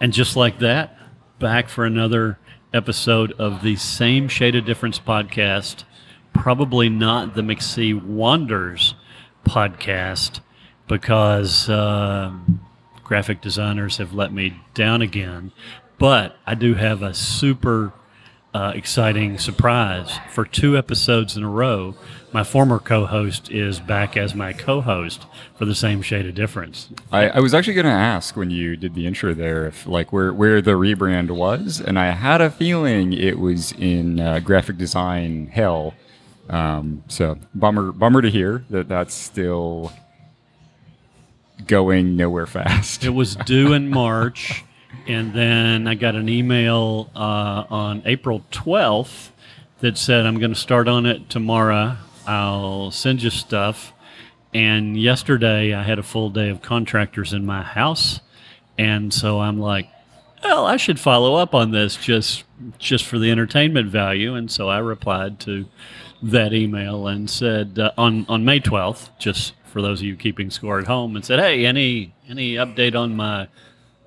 And just like that, back for another episode of the same Shade of Difference podcast. Probably not the McSee Wanders podcast because uh, graphic designers have let me down again. But I do have a super uh, exciting surprise for two episodes in a row. My former co-host is back as my co-host for the same shade of difference. I, I was actually going to ask when you did the intro there if like where where the rebrand was, and I had a feeling it was in uh, graphic design hell. Um, so bummer bummer to hear that that's still going nowhere fast. It was due in March, and then I got an email uh, on April 12th that said, I'm going to start on it tomorrow. I'll send you stuff. And yesterday I had a full day of contractors in my house. And so I'm like, well, I should follow up on this just just for the entertainment value. And so I replied to that email and said uh, on on May 12th, just for those of you keeping score at home, and said, "Hey, any any update on my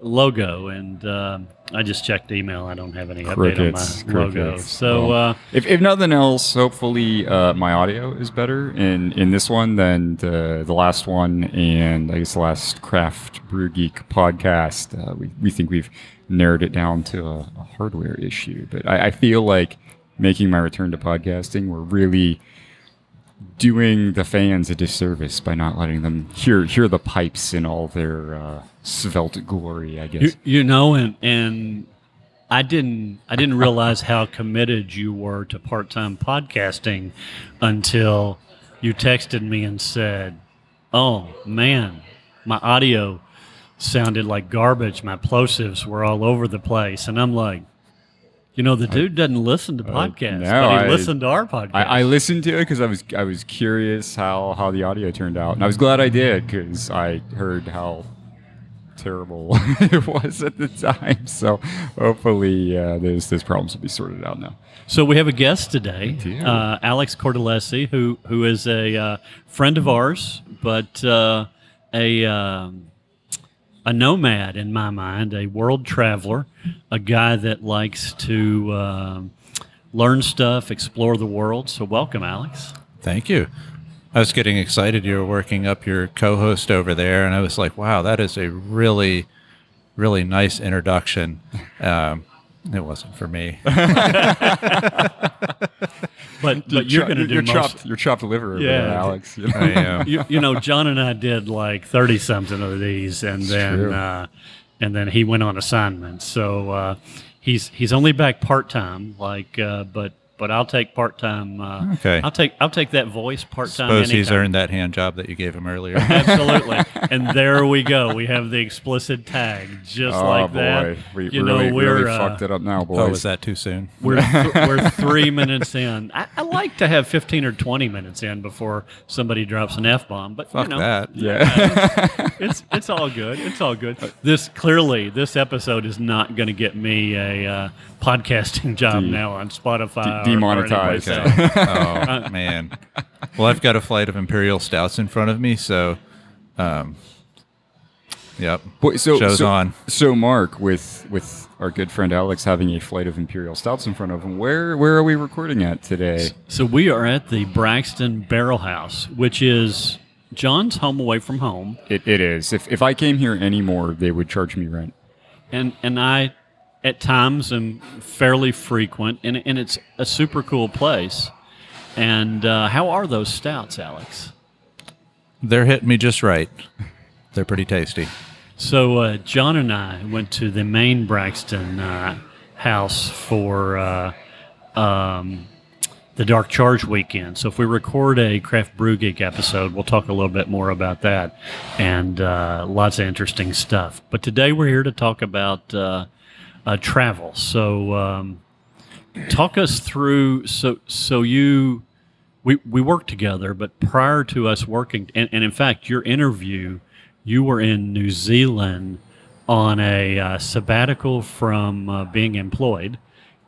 logo?" And uh, I just checked email. I don't have any Crickets, update on my logo. So Well, uh, if, if nothing else, hopefully uh, my audio is better in, in this one than the, the last one and I guess the last Craft Brew Geek podcast. Uh, we, we think we've narrowed it down to a, a hardware issue. But I, I feel like making my return to podcasting, we're really doing the fans a disservice by not letting them hear hear the pipes in all their uh, svelte glory, I guess. you, you know, and and I didn't I didn't realize how committed you were to part time podcasting until you texted me and said, "Oh man, my audio sounded like garbage. My plosives were all over the place," and I'm like. You know, the dude doesn't listen to podcasts, no, but he I- listened to our podcast. I, I listened to it because I was I was curious how how the audio turned out, and I was glad I did because I heard how terrible it was at the time. So hopefully uh, those those problems will be sorted out now. So we have a guest today, uh, Alex Cortellesi, who who is a uh, friend of ours, but uh, a um, a nomad in my mind, a world traveler, a guy that likes to um, learn stuff, explore the world. So welcome, Alex. Thank you. I was getting excited. You were working up your co-host over there, and I was like, "Wow, that is a really, really nice introduction." Um, it wasn't for me. But but you're going to do your most. chopped your chopped liver, over Yeah. there, Alex. you know? I am. you, you know, John and I did like thirty something of these, and then uh, and then he went on assignment. So uh, he's he's only back part time, like, uh, but but I'll take part time. Uh, Okay. I'll take I'll take that voice part time. Suppose he's earned that hand job that you gave him earlier. Absolutely, and there we go. We have the explicit tag, just oh like boy, that. we you really, know, we're really uh, fucked it up now, boys. oh, was that too soon? we're th- we're three minutes in. I, I like to have fifteen or twenty minutes in before somebody drops an f bomb, but Fuck you know, that. Yeah. it's it's all good. It's all good. This clearly, this episode is not going to get me a uh, podcasting job De- now on Spotify. de- or- or demonetized. Okay. oh man. Well, I've got a flight of imperial stouts in front of me, so, um, yep. Boy, so, Show's so, on. So, Mark, with with our good friend Alex having a flight of imperial stouts in front of him, where where are we recording at today? So we are at the Braxton Barrel House, which is John's home away from home, It, it is. If if I came here anymore, they would charge me rent. and and I at times and fairly frequent, and and it's a super cool place. And uh, how are those stouts, Alex? They're hitting me just right. They're pretty tasty. So uh, John and I went to the main Braxton uh, house for uh, um, the Dark Charge weekend. So if we record a Craft Brew Geek episode, we'll talk a little bit more about that and uh, lots of interesting stuff. But today we're here to talk about uh, travel. So um, talk us through. So so you we we worked together, but prior to us working, and, and in fact, your interview, you were in New Zealand on a uh, sabbatical from uh, being employed.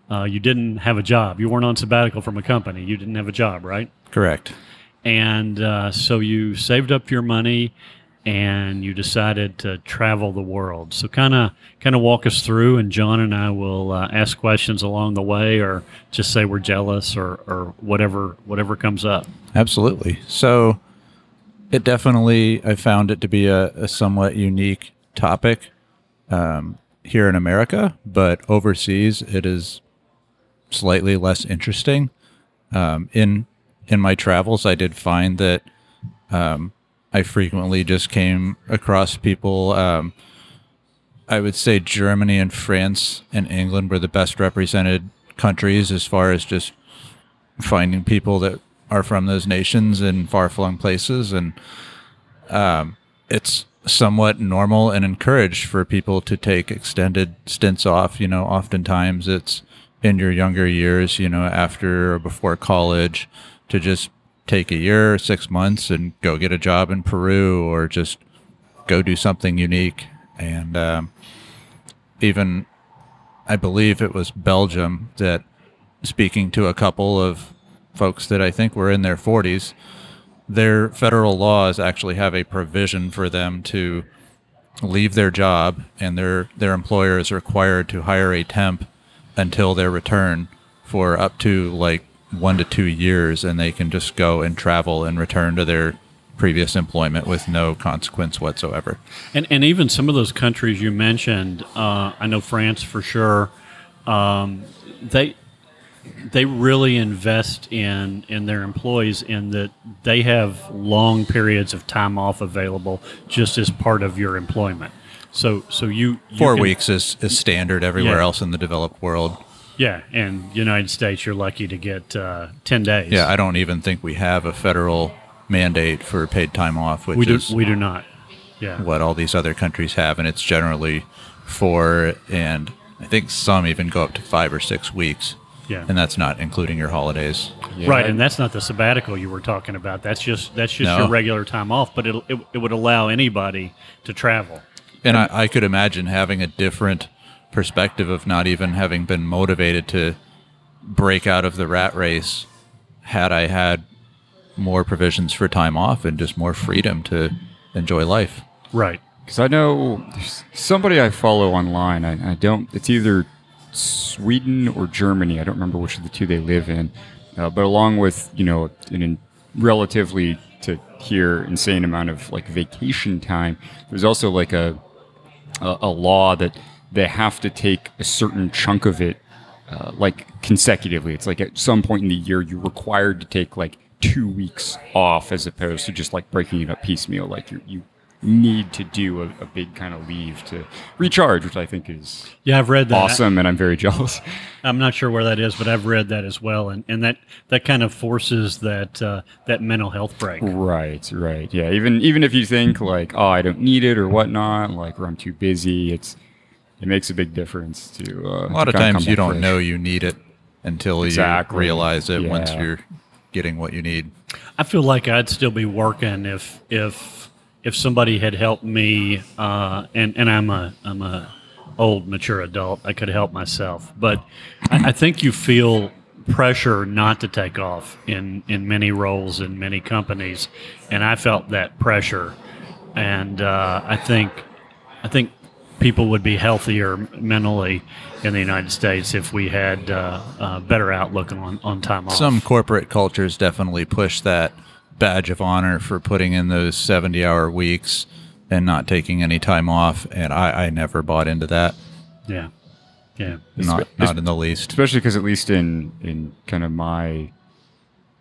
Uh, you didn't have a job. You weren't on sabbatical from a company. You didn't have a job, right? Correct. And uh, so you saved up your money and you decided to travel the world. So kind of kind of walk us through, and John and I will uh, ask questions along the way, or just say we're jealous, or or whatever whatever comes up. Absolutely. So it definitely, I found it to be a, a somewhat unique topic um, here in America, but overseas it is slightly less interesting. Um, in in my travels, I did find that um, I frequently just came across people. Um, I would say Germany and France and England were the best represented countries as far as just finding people that are from those nations in far flung places. And um, it's somewhat normal and encouraged for people to take extended stints off. You know, oftentimes it's in your younger years, you know, after or before college to just take a year, six months, and go get a job in Peru or just go do something unique. And um, even, I believe it was Belgium that speaking to a couple of folks that I think were in their 40s, their federal laws actually have a provision for them to leave their job and their their employer is required to hire a temp until their return for up to like one to two years and they can just go and travel and return to their previous employment with no consequence whatsoever. And and even some of those countries you mentioned, uh, I know France for sure. Um, they they really invest in in their employees in that they have long periods of time off available just as part of your employment. So so you, you Four can- weeks is, is standard everywhere Yeah. else in the developed world. Yeah, and United States, you're lucky to get uh, ten days. Yeah, I don't even think we have a federal mandate for paid time off, which we do is we do not. Yeah, what all these other countries have, and it's generally four, and I think some even go up to five or six weeks, yeah. and that's not including your holidays. Yeah, right, and that's not the sabbatical you were talking about. That's just that's just No. your regular time off. But it'll, it it would allow anybody to travel. And I, I could imagine having a different perspective of not even having been motivated to break out of the rat race had I had more provisions for time off and just more freedom to enjoy life. Right. Because I know somebody I follow online. I, I don't. It's either Sweden or Germany. I don't remember which of the two they live in. Uh, but along with you know an in relatively to here insane amount of like vacation time, there's also like a a, a law that they have to take a certain chunk of it uh, like consecutively. It's like at some point in the year you're required to take like two weeks off as opposed to just like breaking it up piecemeal. Like you you need to do a, a big kind of leave to recharge, which I think is Yeah, I've read that. awesome, and I'm very jealous. I'm not sure where that is, but I've read that as well, and, and that, that kind of forces that uh, that mental health break. Right, right, yeah. Even even if you think like, oh, I don't need it or whatnot, like, or I'm too busy, it's it makes a big difference to. Uh, A lot of times you don't know you need it until Exactly. you realize it once you're getting what you need. I feel like I'd still be working if if if somebody had helped me, uh, and and I'm a I'm a old mature adult. I could help myself, but I, I think you feel pressure not to take off in in many roles in many companies, and I felt that pressure, and uh, I think I think people would be healthier mentally in the United States if we had uh, a better outlook on on time off. Some corporate cultures definitely push that badge of honor for putting in those 70 hour weeks and not taking any time off. And I, I never bought into that. yeah, yeah. Not, not in the least. especially because at least in in kind of my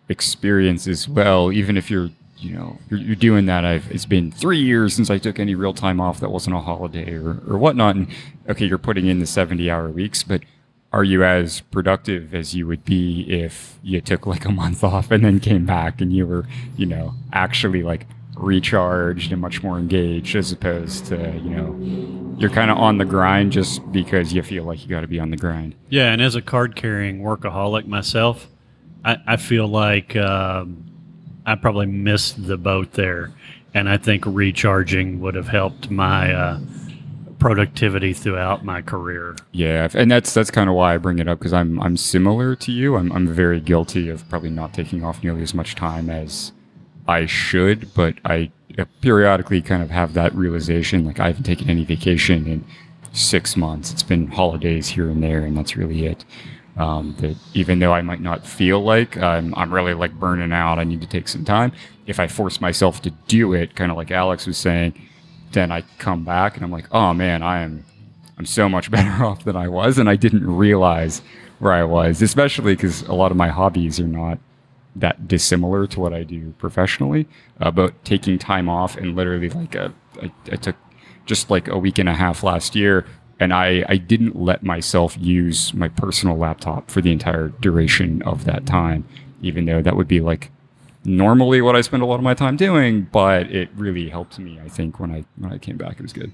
experience as well even if you're you know you're, you're doing that. I've it's been three years since i took any real time off that wasn't a holiday or, or whatnot. And okay you're putting in the 70 hour weeks but are you as productive as you would be if you took like a month off and then came back and you were you know actually like recharged and much more engaged as opposed to you know you're kind of on the grind just because you feel like you got to be on the grind? Yeah, and as a card carrying workaholic myself, I, I feel like um, I probably missed the boat there. And I think recharging would have helped my uh, productivity throughout my career. Yeah, and that's that's kind of why I bring it up because I'm I'm similar to you. I'm I'm very guilty of probably not taking off nearly as much time as I should, but I periodically kind of have that realization like I haven't taken any vacation in six months. It's been holidays here and there, and that's really it. Um, that even though I might not feel like I'm, I'm really like burning out, I need to take some time. If I force myself to do it, kind of like Alex was saying, then I come back and I'm like, oh man, I am, I'm so much better off than I was, and I didn't realize where I was, especially because a lot of my hobbies are not that dissimilar to what I do professionally. Uh, but taking time off and literally like a, I, I took just like a week and a half last year and I, I didn't let myself use my personal laptop for the entire duration of that time, even though that would be like normally what I spend a lot of my time doing, but it really helped me, I think, when I when I came back. It was good.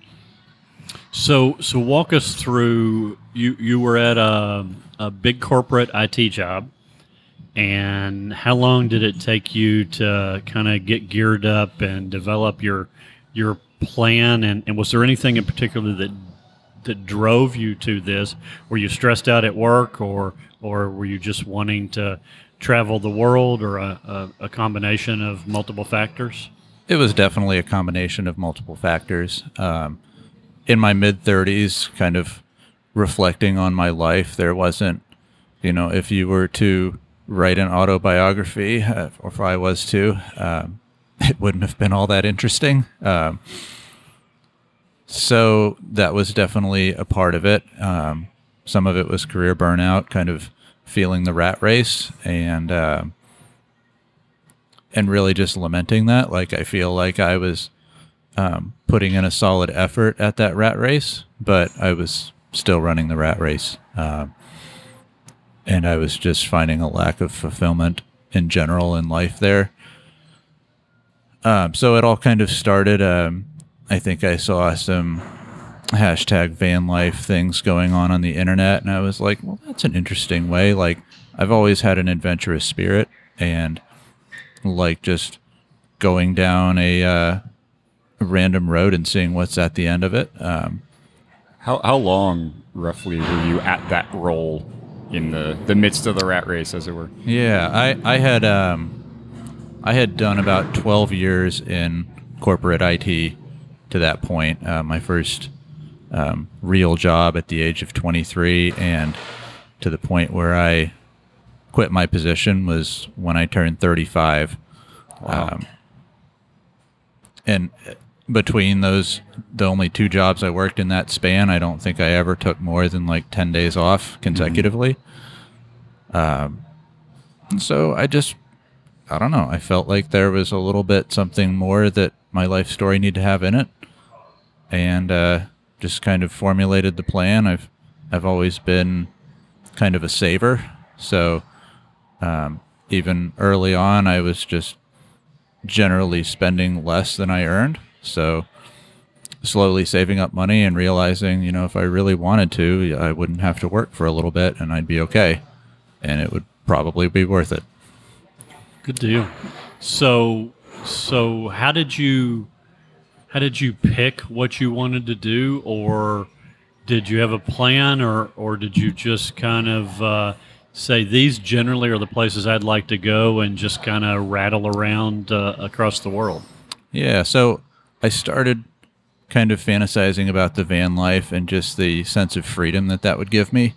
So, so walk us through. You you were at a, a big corporate IT job, and how long did it take you to kind of get geared up and develop your your plan? And, and was there anything in particular that that drove you to this? Were you stressed out at work, or or were you just wanting to travel the world, or a, a, a combination of multiple factors? It was definitely a combination of multiple factors. Um, in my mid 30s, kind of reflecting on my life, there wasn't, you know, if you were to write an autobiography, uh, or if I was to, um, it wouldn't have been all that interesting. Um, so that was definitely a part of it. Um, some of it was career burnout, kind of feeling the rat race, and uh, and really just lamenting that. Like I feel like I was um, putting in a solid effort at that rat race, but I was still running the rat race, um, and I was just finding a lack of fulfillment in general in life there. Um, so it all kind of started. Um, I think I saw some hashtag van life things going on on the internet, and I was like, well, that's an interesting way. Like, I've always had an adventurous spirit, and like just going down a, uh, random road and seeing what's at the end of it. Um, how how long roughly were you at that role in the the midst of the rat race, as it were? Yeah, I I had um, I had done about twelve years in corporate IT to that point. Uh, my first um, real job at the age of 23, and to the point where I quit my position was when I turned 35. Wow. Um, and between those, the only two jobs I worked in that span, I don't think I ever took more than like 10 days off consecutively. Um, so I just, I don't know. I felt like there was a little bit something more that my life story needed to have in it and uh, just kind of formulated the plan. I've I've always been kind of a saver, so um, even early on, I was just generally spending less than I earned. So slowly saving up money and realizing, you know, if I really wanted to, I wouldn't have to work for a little bit and I'd be okay, and it would probably be worth it. Good deal. So, so how did you how did you pick what you wanted to do, or did you have a plan, or or did you just kind of uh, say these generally are the places I'd like to go, and just kind of rattle around uh, across the world? Yeah, so I started kind of fantasizing about the van life and just the sense of freedom that that would give me.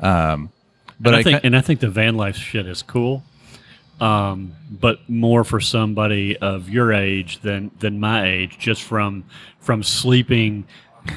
Um, but and I, think, and I think the van life shit is cool, um, but more for somebody of your age than than my age, just from from sleeping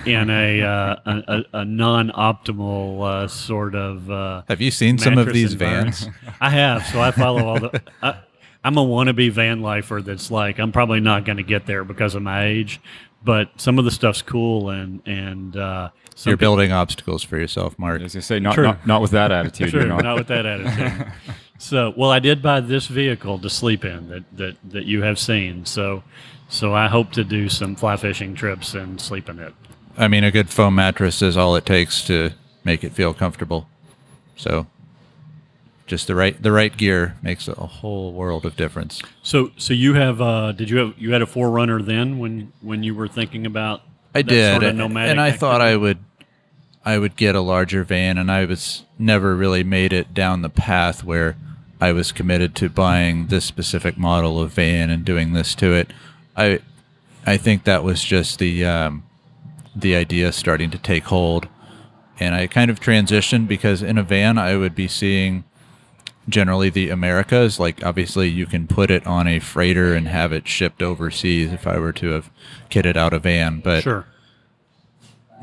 in a uh, a, a, a non optimal uh, sort of. Uh, have you seen some of these vans? I have, so I follow all the. I, I'm a wannabe van lifer that's like I'm probably not going to get there because of my age, but some of the stuff's cool and and uh, some You're building obstacles for yourself, Mark. I was gonna say not not, not with that attitude. Sure, you're not. not with that attitude. so, well, I did buy this vehicle to sleep in that, that, that you have seen. So, so I hope to do some fly fishing trips and sleep in it. I mean, a good foam mattress is all it takes to make it feel comfortable. So, just the right the right gear makes a whole world of difference. So, so you have uh, did you have you had a forerunner then when when you were thinking about I did, sort of and, nomadic and I thought? I would, I would get a larger van, and I was never really made it down the path where I was committed to buying this specific model of van and doing this to it. I I think that was just the um, the idea starting to take hold, and I kind of transitioned because in a van I would be seeing generally the Americas. Like obviously you can put it on a freighter and have it shipped overseas if I were to have kitted out a van, but Sure.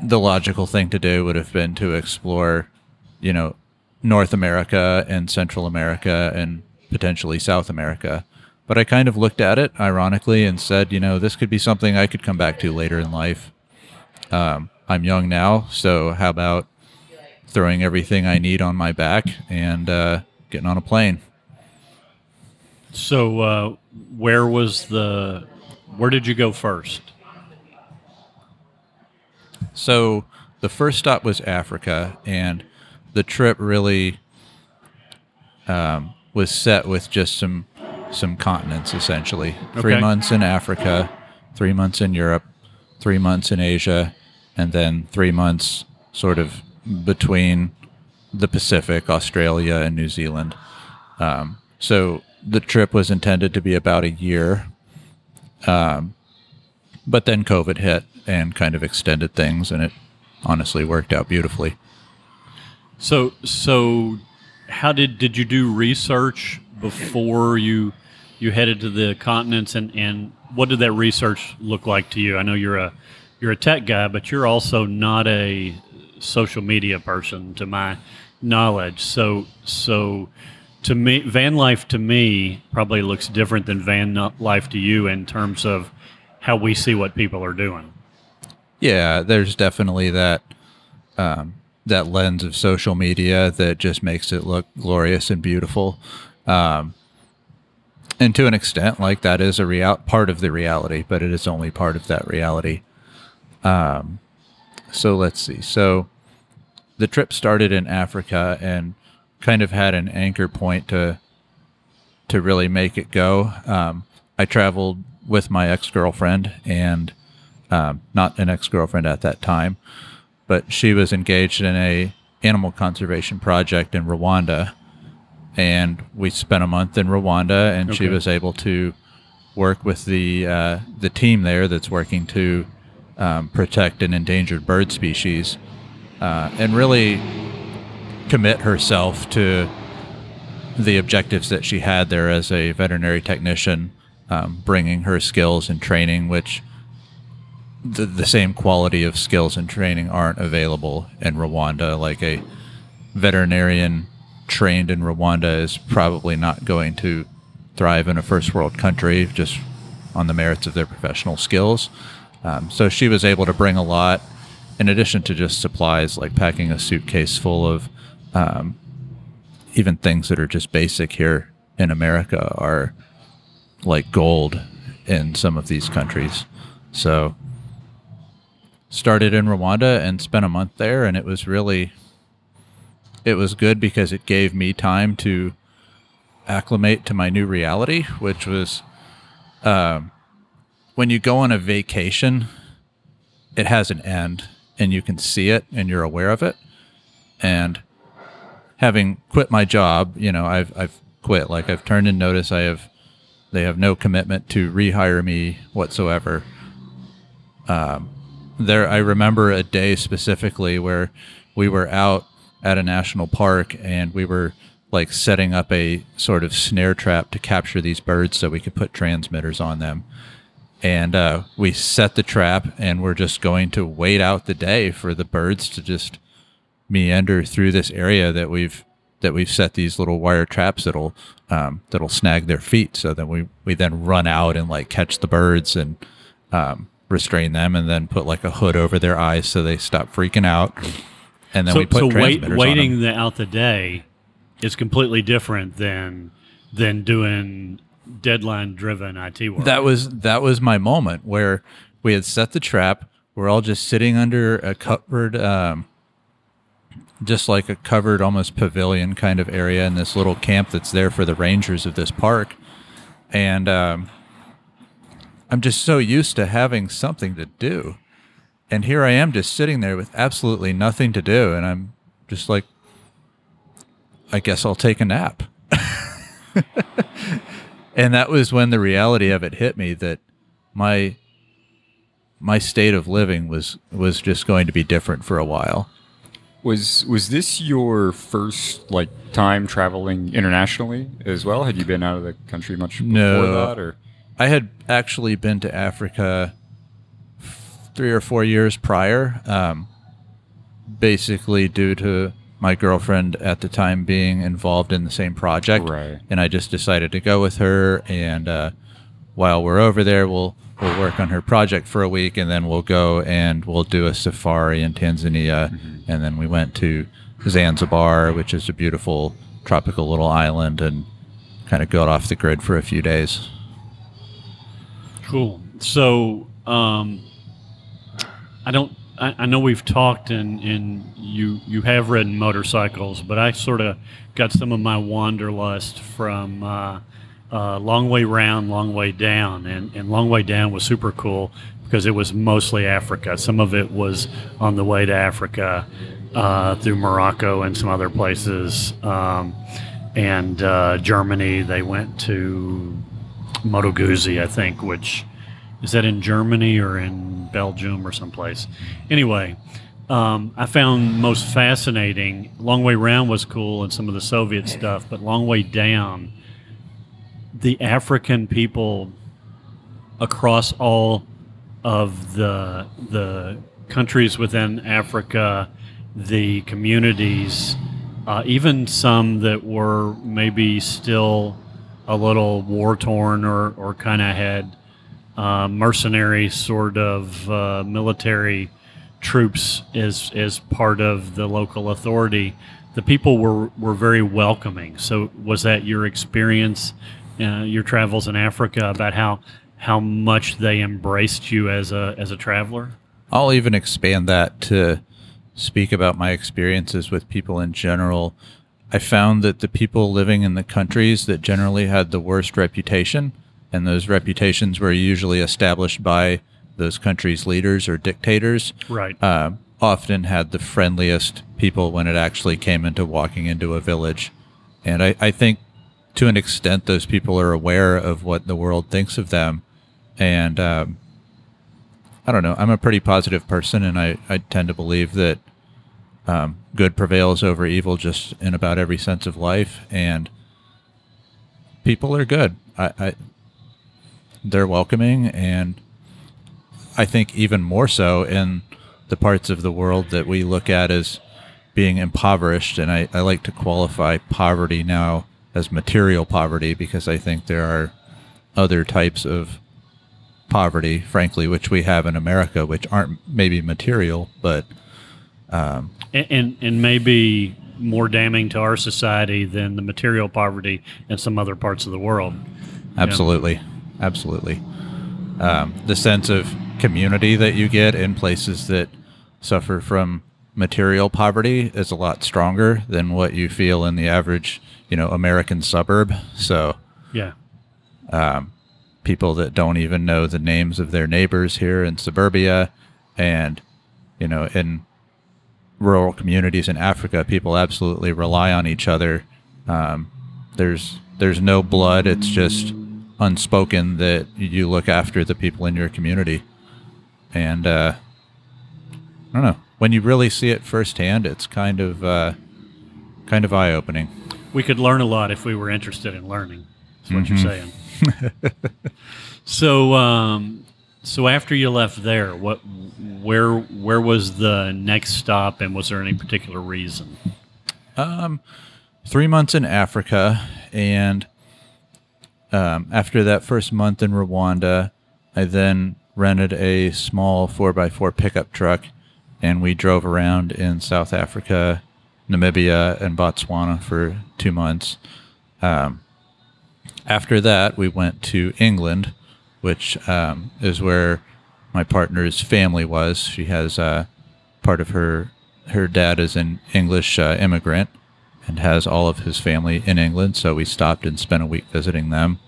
The logical thing to do would have been to explore, you know, North America and Central America and potentially South America. But I kind of looked at it ironically and said, you know, this could be something I could come back to later in life. Um, I'm young now, so how about throwing everything I need on my back and uh, getting on a plane? So, uh, where was the? Where did you go first? So the first stop was Africa, and the trip really um, was set with just some some continents essentially. Three Okay. months in Africa, three months in Europe, three months in Asia, and then three months sort of between the Pacific, Australia, and New Zealand. Um, so the trip was intended to be about a year, um, but then COVID hit and kind of extended things, and it honestly worked out beautifully. So, so how did did you do research before you you headed to the continents, and and what did that research look like to you? I know you're a you're a tech guy, but you're also not a social media person, to my knowledge. So, so to me, van life to me probably looks different than van life to you in terms of how we see what people are doing. Yeah, there's definitely that um, that lens of social media that just makes it look glorious and beautiful. Um, and to an extent, like that is a real part of the reality, but it is only part of that reality. Um, so let's see. So the trip started in Africa and kind of had an anchor point to to really make it go. Um, I traveled with my ex girlfriend and um, not an ex girlfriend at that time, but she was engaged in a animal conservation project in Rwanda, and we spent a month in Rwanda, and she was able to work with the uh, the team there that's working to um, protect an endangered bird species, uh, and really commit herself to the objectives that she had there as a veterinary technician, um, bringing her skills and training, which the, the same quality of skills and training aren't available in Rwanda. Like a veterinarian trained in Rwanda is probably not going to thrive in a first world country just on the merits of their professional skills. Um, so she was able to bring a lot, in addition to just supplies like packing a suitcase full of um, even things that are just basic here in America are like gold in some of these countries. So started in Rwanda and spent a month there and it was really it was good because it gave me time to acclimate to my new reality, which was um, when you go on a vacation, it has an end and you can see it and you're aware of it. And having quit my job, you know, I've I've quit. Like I've turned in notice. I have they have no commitment to rehire me whatsoever. Um, there, I remember a day specifically where we were out at a national park and we were like setting up a sort of snare trap to capture these birds so we could put transmitters on them. And uh, we set the trap and we're just going to wait out the day for the birds to just meander through this area that we've that we've set these little wire traps that'll um, that'll snag their feet so then we we then run out and like catch the birds and um, restrain them and then put like a hood over their eyes so they stop freaking out. And then so, we put so wait, waiting the, out the day is completely different than than doing deadline driven IT work. that was that was my moment where we had set the trap. We're all just sitting under a covered um, just like a covered almost pavilion kind of area in this little camp that's there for the rangers of this park. And um, i'm just so used to having something to do and here i am just sitting there with absolutely nothing to do and i'm just like i guess i'll take a nap and that was when the reality of it hit me that my my state of living was was just going to be different for a while. Was was this your first like time traveling internationally as well? Had you been out of the country much before No. that, or I had actually been to Africa three or four years prior, um, basically due to my girlfriend at the time being involved in the same project. Right. And I just decided to go with her. And uh, while we're over there, we'll we'll work on her project for a week, and then we'll go and we'll do a safari in Tanzania. And then we went to Zanzibar, which is a beautiful tropical little island, and kind of got off the grid for a few days. Cool. So, um, I don't. I, I know we've talked, and, and you you have ridden motorcycles, but I sort of got some of my wanderlust from uh, uh, long way round, long way down, and and long way down was super cool because it was mostly Africa. Some of it was on the way to Africa uh, through Morocco and some other places, um, and uh, Germany. They went to Moto Guzzi, I think, which is that in Germany or in Belgium or someplace. Anyway, um, I found most fascinating. Long Way Round was cool and some of the Soviet stuff, but Long Way Down, the African people across all of the the countries within Africa, the communities, uh, even some that were maybe still a little war torn or, or kind of had uh, mercenary sort of uh, military troops as as part of the local authority. The people were, were very welcoming. So was that your experience, uh, your travels in Africa, about how how much they embraced you as a as a traveler? I'll even expand that to speak about my experiences with people in general. I found that the people living in the countries that generally had the worst reputation, and those reputations were usually established by those countries' leaders or dictators, Right. uh, often had the friendliest people when it actually came into walking into a village. And I, I think to an extent, those people are aware of what the world thinks of them. And um, I don't know, I'm a pretty positive person, and I, I tend to believe that um, good prevails over evil just in about every sense of life. And people are good. I, I they're welcoming, and I think even more so in the parts of the world that we look at as being impoverished. And I, I like to qualify poverty now as material poverty because I think there are other types of poverty, frankly, which we have in America, which aren't maybe material, but and, and and maybe more damning to our society than the material poverty in some other parts of the world. Absolutely, absolutely. Um, the sense of community that you get in places that suffer from material poverty is a lot stronger than what you feel in the average, you know, American suburb. So Yeah. people that don't even know the names of their neighbors here in suburbia, and you know, in rural communities in Africa, people absolutely rely on each other. Um, there's there's no blood; it's just unspoken that you look after the people in your community. And uh, I don't know when you really see it firsthand, it's kind of uh, kind of eye opening. We could learn a lot if we were interested in learning. That's what you're saying. so, um, so after you left there, what, where, where was the next stop, and was there any particular reason? three months in Africa, and um, after that first month in Rwanda, I then rented a small 4x4 pickup truck, and we drove around in South Africa, Namibia, and Botswana for two months. Um, after that, we went to England, which um, is where my partner's family was. She has uh, part of her her dad is an English uh, immigrant and has all of his family in England. So we stopped and spent a week visiting them,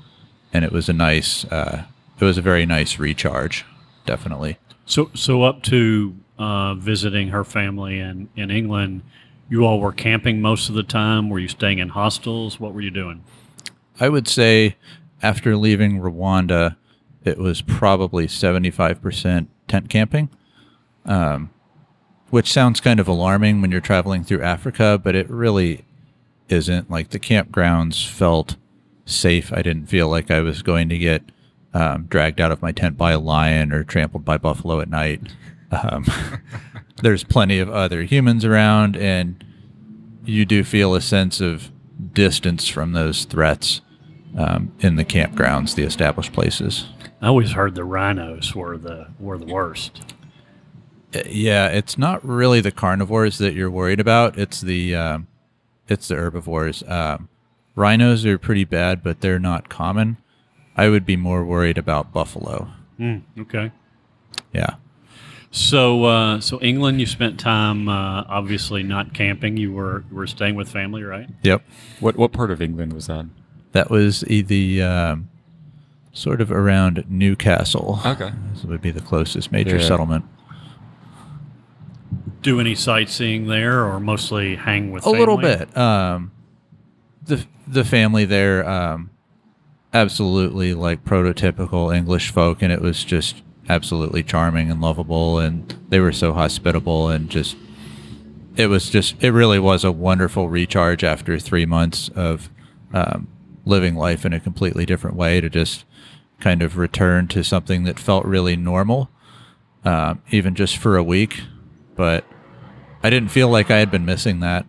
and it was a nice, uh, it was a very nice recharge, definitely. So, so up to uh, visiting her family in, in England, you all were camping most of the time. Were you staying in hostels? What were you doing? I would say after leaving Rwanda, it was probably 75% tent camping, um, which sounds kind of alarming when you're traveling through Africa, but it really isn't. Like the campgrounds felt safe. I didn't feel like I was going to get um, dragged out of my tent by a lion or trampled by buffalo at night. Um, there's plenty of other humans around, and you do feel a sense of distance from those threats um, in the campgrounds, the established places. I always heard the rhinos were the were the worst. Uh, Yeah, it's not really the carnivores that you're worried about. It's the um, it's the herbivores. Um, rhinos are pretty bad, but they're not common. I would be more worried about buffalo. Mm, okay. Yeah. So, uh, so England, you spent time uh, obviously not camping. You were were staying with family, right? Yep. What what part of England was that? That was e- the um, sort of around Newcastle. Okay. This would be the closest major Yeah. settlement. Do any sightseeing there, or mostly hang with a little bit. Um, the the family there, um, absolutely like prototypical English folk, and it was just absolutely charming and lovable, and they were so hospitable and just. It was just. It really was a wonderful recharge after three months of um, living life in a completely different way to just kind of return to something that felt really normal, um, even just for a week. But I didn't feel like I had been missing that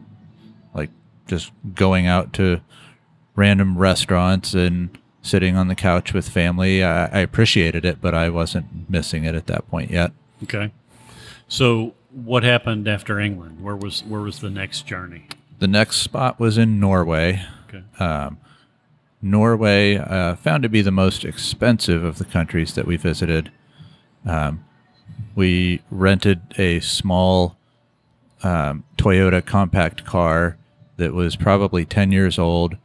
like just going out to random restaurants and sitting on the couch with family. I, I appreciated it, but I wasn't missing it at that point yet. Okay. So, what happened after England? Where was where was the next journey? The next spot was in Norway. Okay. Um, Norway uh, found to be the most expensive of the countries that we visited. Um, we rented a small um, Toyota compact car that was probably 10 years old,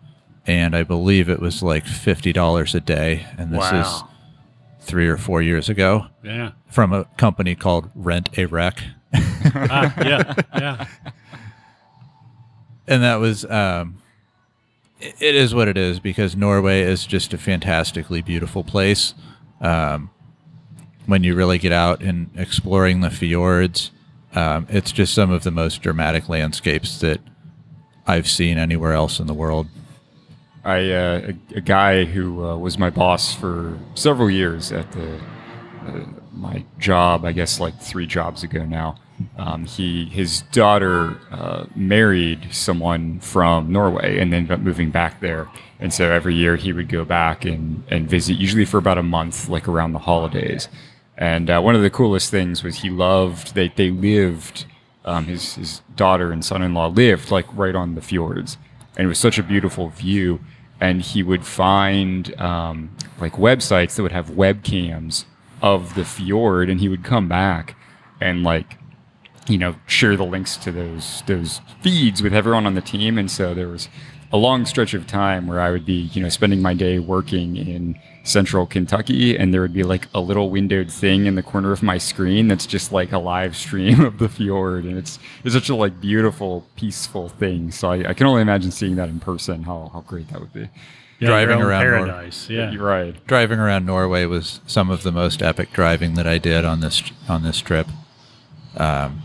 and I believe it was like $50 a day. And this is three or four years ago Yeah. from a company called Rent a Wreck. ah, yeah. Yeah. and that was um it is what it is because Norway is just a fantastically beautiful place. Um, when you really get out and exploring the fjords, um, it's just some of the most dramatic landscapes that I've seen anywhere else in the world. I uh, a, a guy who uh, was my boss for several years at the uh, my job, I guess like three jobs ago now. Um, he his daughter uh, married someone from Norway and then ended up moving back there. And so every year he would go back and, and visit, usually for about a month, like around the holidays. And uh, one of the coolest things was he loved they they lived. Um, his his daughter and son-in-law lived like right on the fjords, and it was such a beautiful view. And he would find um, like websites that would have webcams of the fjord, and he would come back and like you know share the links to those those feeds with everyone on the team. And so there was a long stretch of time where I would be you know spending my day working in central Kentucky and there would be like a little windowed thing in the corner of my screen that's just like a live stream of the fjord. And it's it's such a like beautiful peaceful thing. So I, I can only imagine seeing that in person how, how great that would be Yeah, Driving your own around Nor- Yeah. you're right Driving around Norway was some of the most epic driving that I did on this on this trip. Um,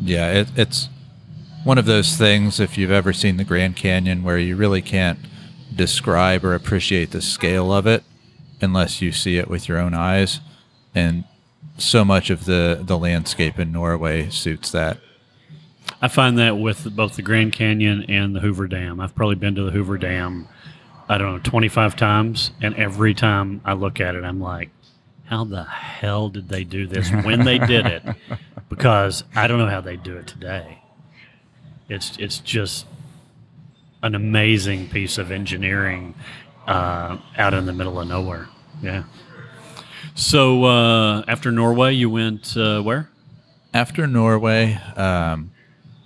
yeah, it, it's one of those things. If you've ever seen the Grand Canyon, where you really can't describe or appreciate the scale of it unless you see it with your own eyes, and so much of the the landscape in Norway suits that. I find that with both the Grand Canyon and the Hoover Dam. I've probably been to the Hoover Dam, I don't know, 25 times. And every time I look at it, I'm like, how the hell did they do this when they did it? Because I don't know how they do it today. It's, it's just an amazing piece of engineering uh, out in the middle of nowhere. Yeah. So uh, after Norway, you went uh, where? After Norway, um,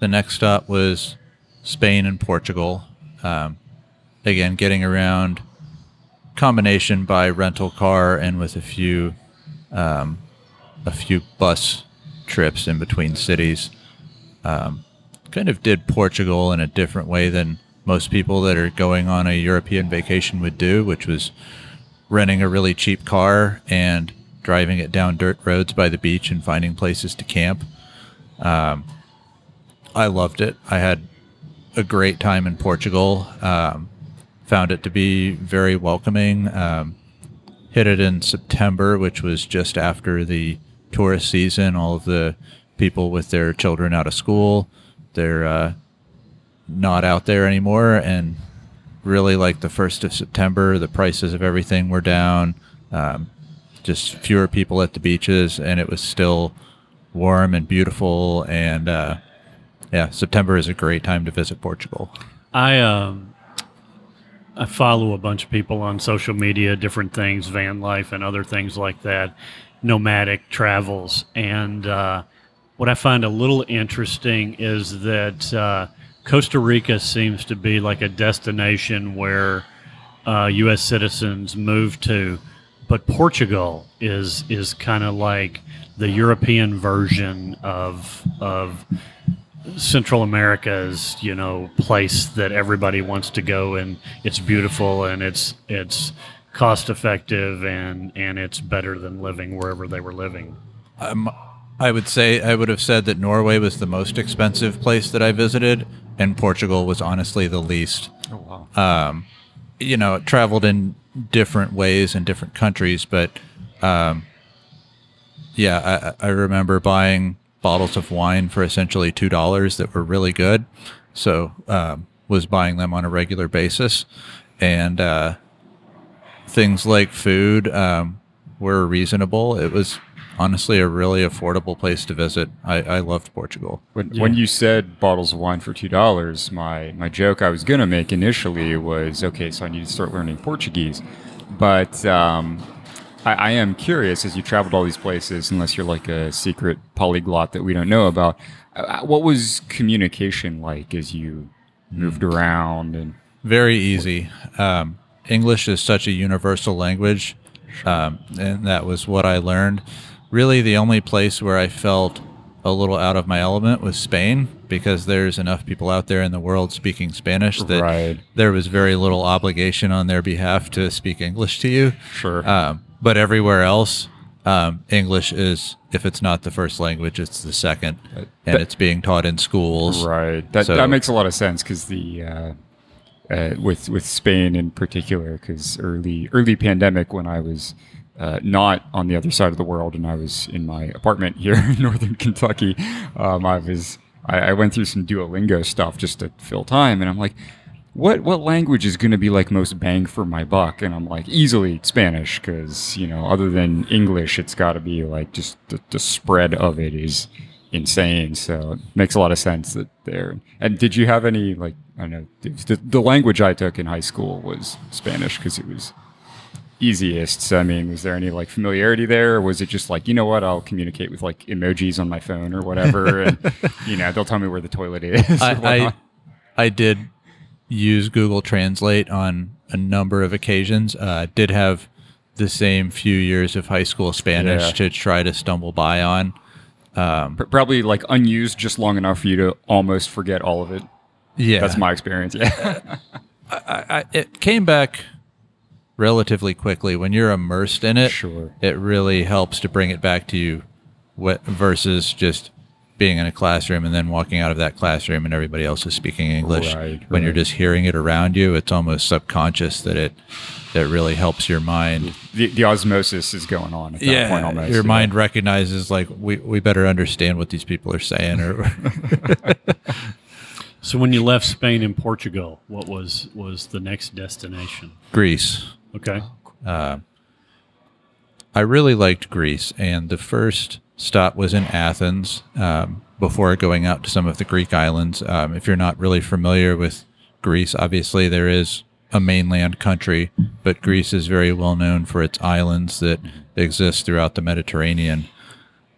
the next stop was Spain and Portugal. Um, again, getting around combination by rental car and with a few um, a few bus trips in between cities. Um, kind of did Portugal in a different way than most people that are going on a European vacation would do, which was renting a really cheap car and driving it down dirt roads by the beach and finding places to camp. Um, I loved it. I had a great time in Portugal. Um, found it to be very welcoming. Um, hit it in September, which was just after the tourist season. All of the people with their children out of school, they're uh, not out there anymore. And really, like the first of September, the prices of everything were down. Um, just fewer people at the beaches, and it was still warm and beautiful. And uh, yeah, September is a great time to visit Portugal. I um, I follow a bunch of people on social media, different things, van life and other things like that, nomadic travels, and uh, what I find a little interesting is that uh, Costa Rica seems to be like a destination where uh, U.S. citizens move to, but Portugal is is kind of like the European version of of Central America's, you know, place that everybody wants to go and it's beautiful and it's it's cost effective and and it's better than living wherever they were living. Um, I would say I would have said that Norway was the most expensive place that I visited, and Portugal was honestly the least. Oh wow. Um, you know, traveled in different ways in different countries, but um, yeah, I, I remember buying bottles of wine for essentially two dollars that were really good. So um, was buying them on a regular basis, and uh, things like food um, were reasonable. It was honestly a really affordable place to visit. I, I loved Portugal. When, when you said bottles of wine for two dollars, my my joke I was gonna make initially was okay, so I need to start learning Portuguese, but um, I, I am curious as you traveled all these places, unless you're like a secret polyglot that we don't know about. Uh, what was communication like as you moved around and Very easy. Um, English is such a universal language, um, and that was what I learned. Really, the only place where I felt a little out of my element was Spain because there's enough people out there in the world speaking Spanish that Right. there was very little obligation on their behalf to speak English to you. Sure. Um, but everywhere else, um, English is, if it's not the first language, it's the second, and that- it's being taught in schools. Right. That So- that makes a lot of sense because the uh, uh, with with Spain in particular, because early early pandemic when I was uh, not on the other side of the world and I was in my apartment here in northern Kentucky, um, I was I, I went through some Duolingo stuff just to fill time, and I'm like. What what language is going to be like most bang for my buck? And I'm like easily Spanish because you know other than English, it's got to be like just the, the spread of it is insane. So it makes a lot of sense that there. And did you have any like I don't know the, the language I took in high school was Spanish because it was easiest. So, I mean, was there any like familiarity there, or was it just like you know what I'll communicate with like emojis on my phone or whatever, and you know they'll tell me where the toilet is. I, I? I did use Google Translate on a number of occasions. Uh, did have the same few years of high school Spanish Yeah. to try to stumble by on. Pr- probably like unused just long enough for you to almost forget all of it. Yeah, That's my experience. Yeah. I, I, it came back relatively quickly when you're immersed in it. Sure. it really helps to bring it back to you, versus just being in a classroom and then walking out of that classroom and everybody else is speaking English. Right, when you're just hearing it around you, it's almost subconscious that it that really helps your mind. the, the osmosis is going on at that point almost. your yeah. mind recognizes like we, we better understand what these people are saying or So when you left Spain and Portugal, what was was the next destination? Greece. Okay. Uh, I really liked Greece, and the first stop was in Athens um, before going out to some of the Greek islands. Um, if you're not really familiar with Greece, obviously there is a mainland country, but Greece is very well known for its islands that exist throughout the Mediterranean.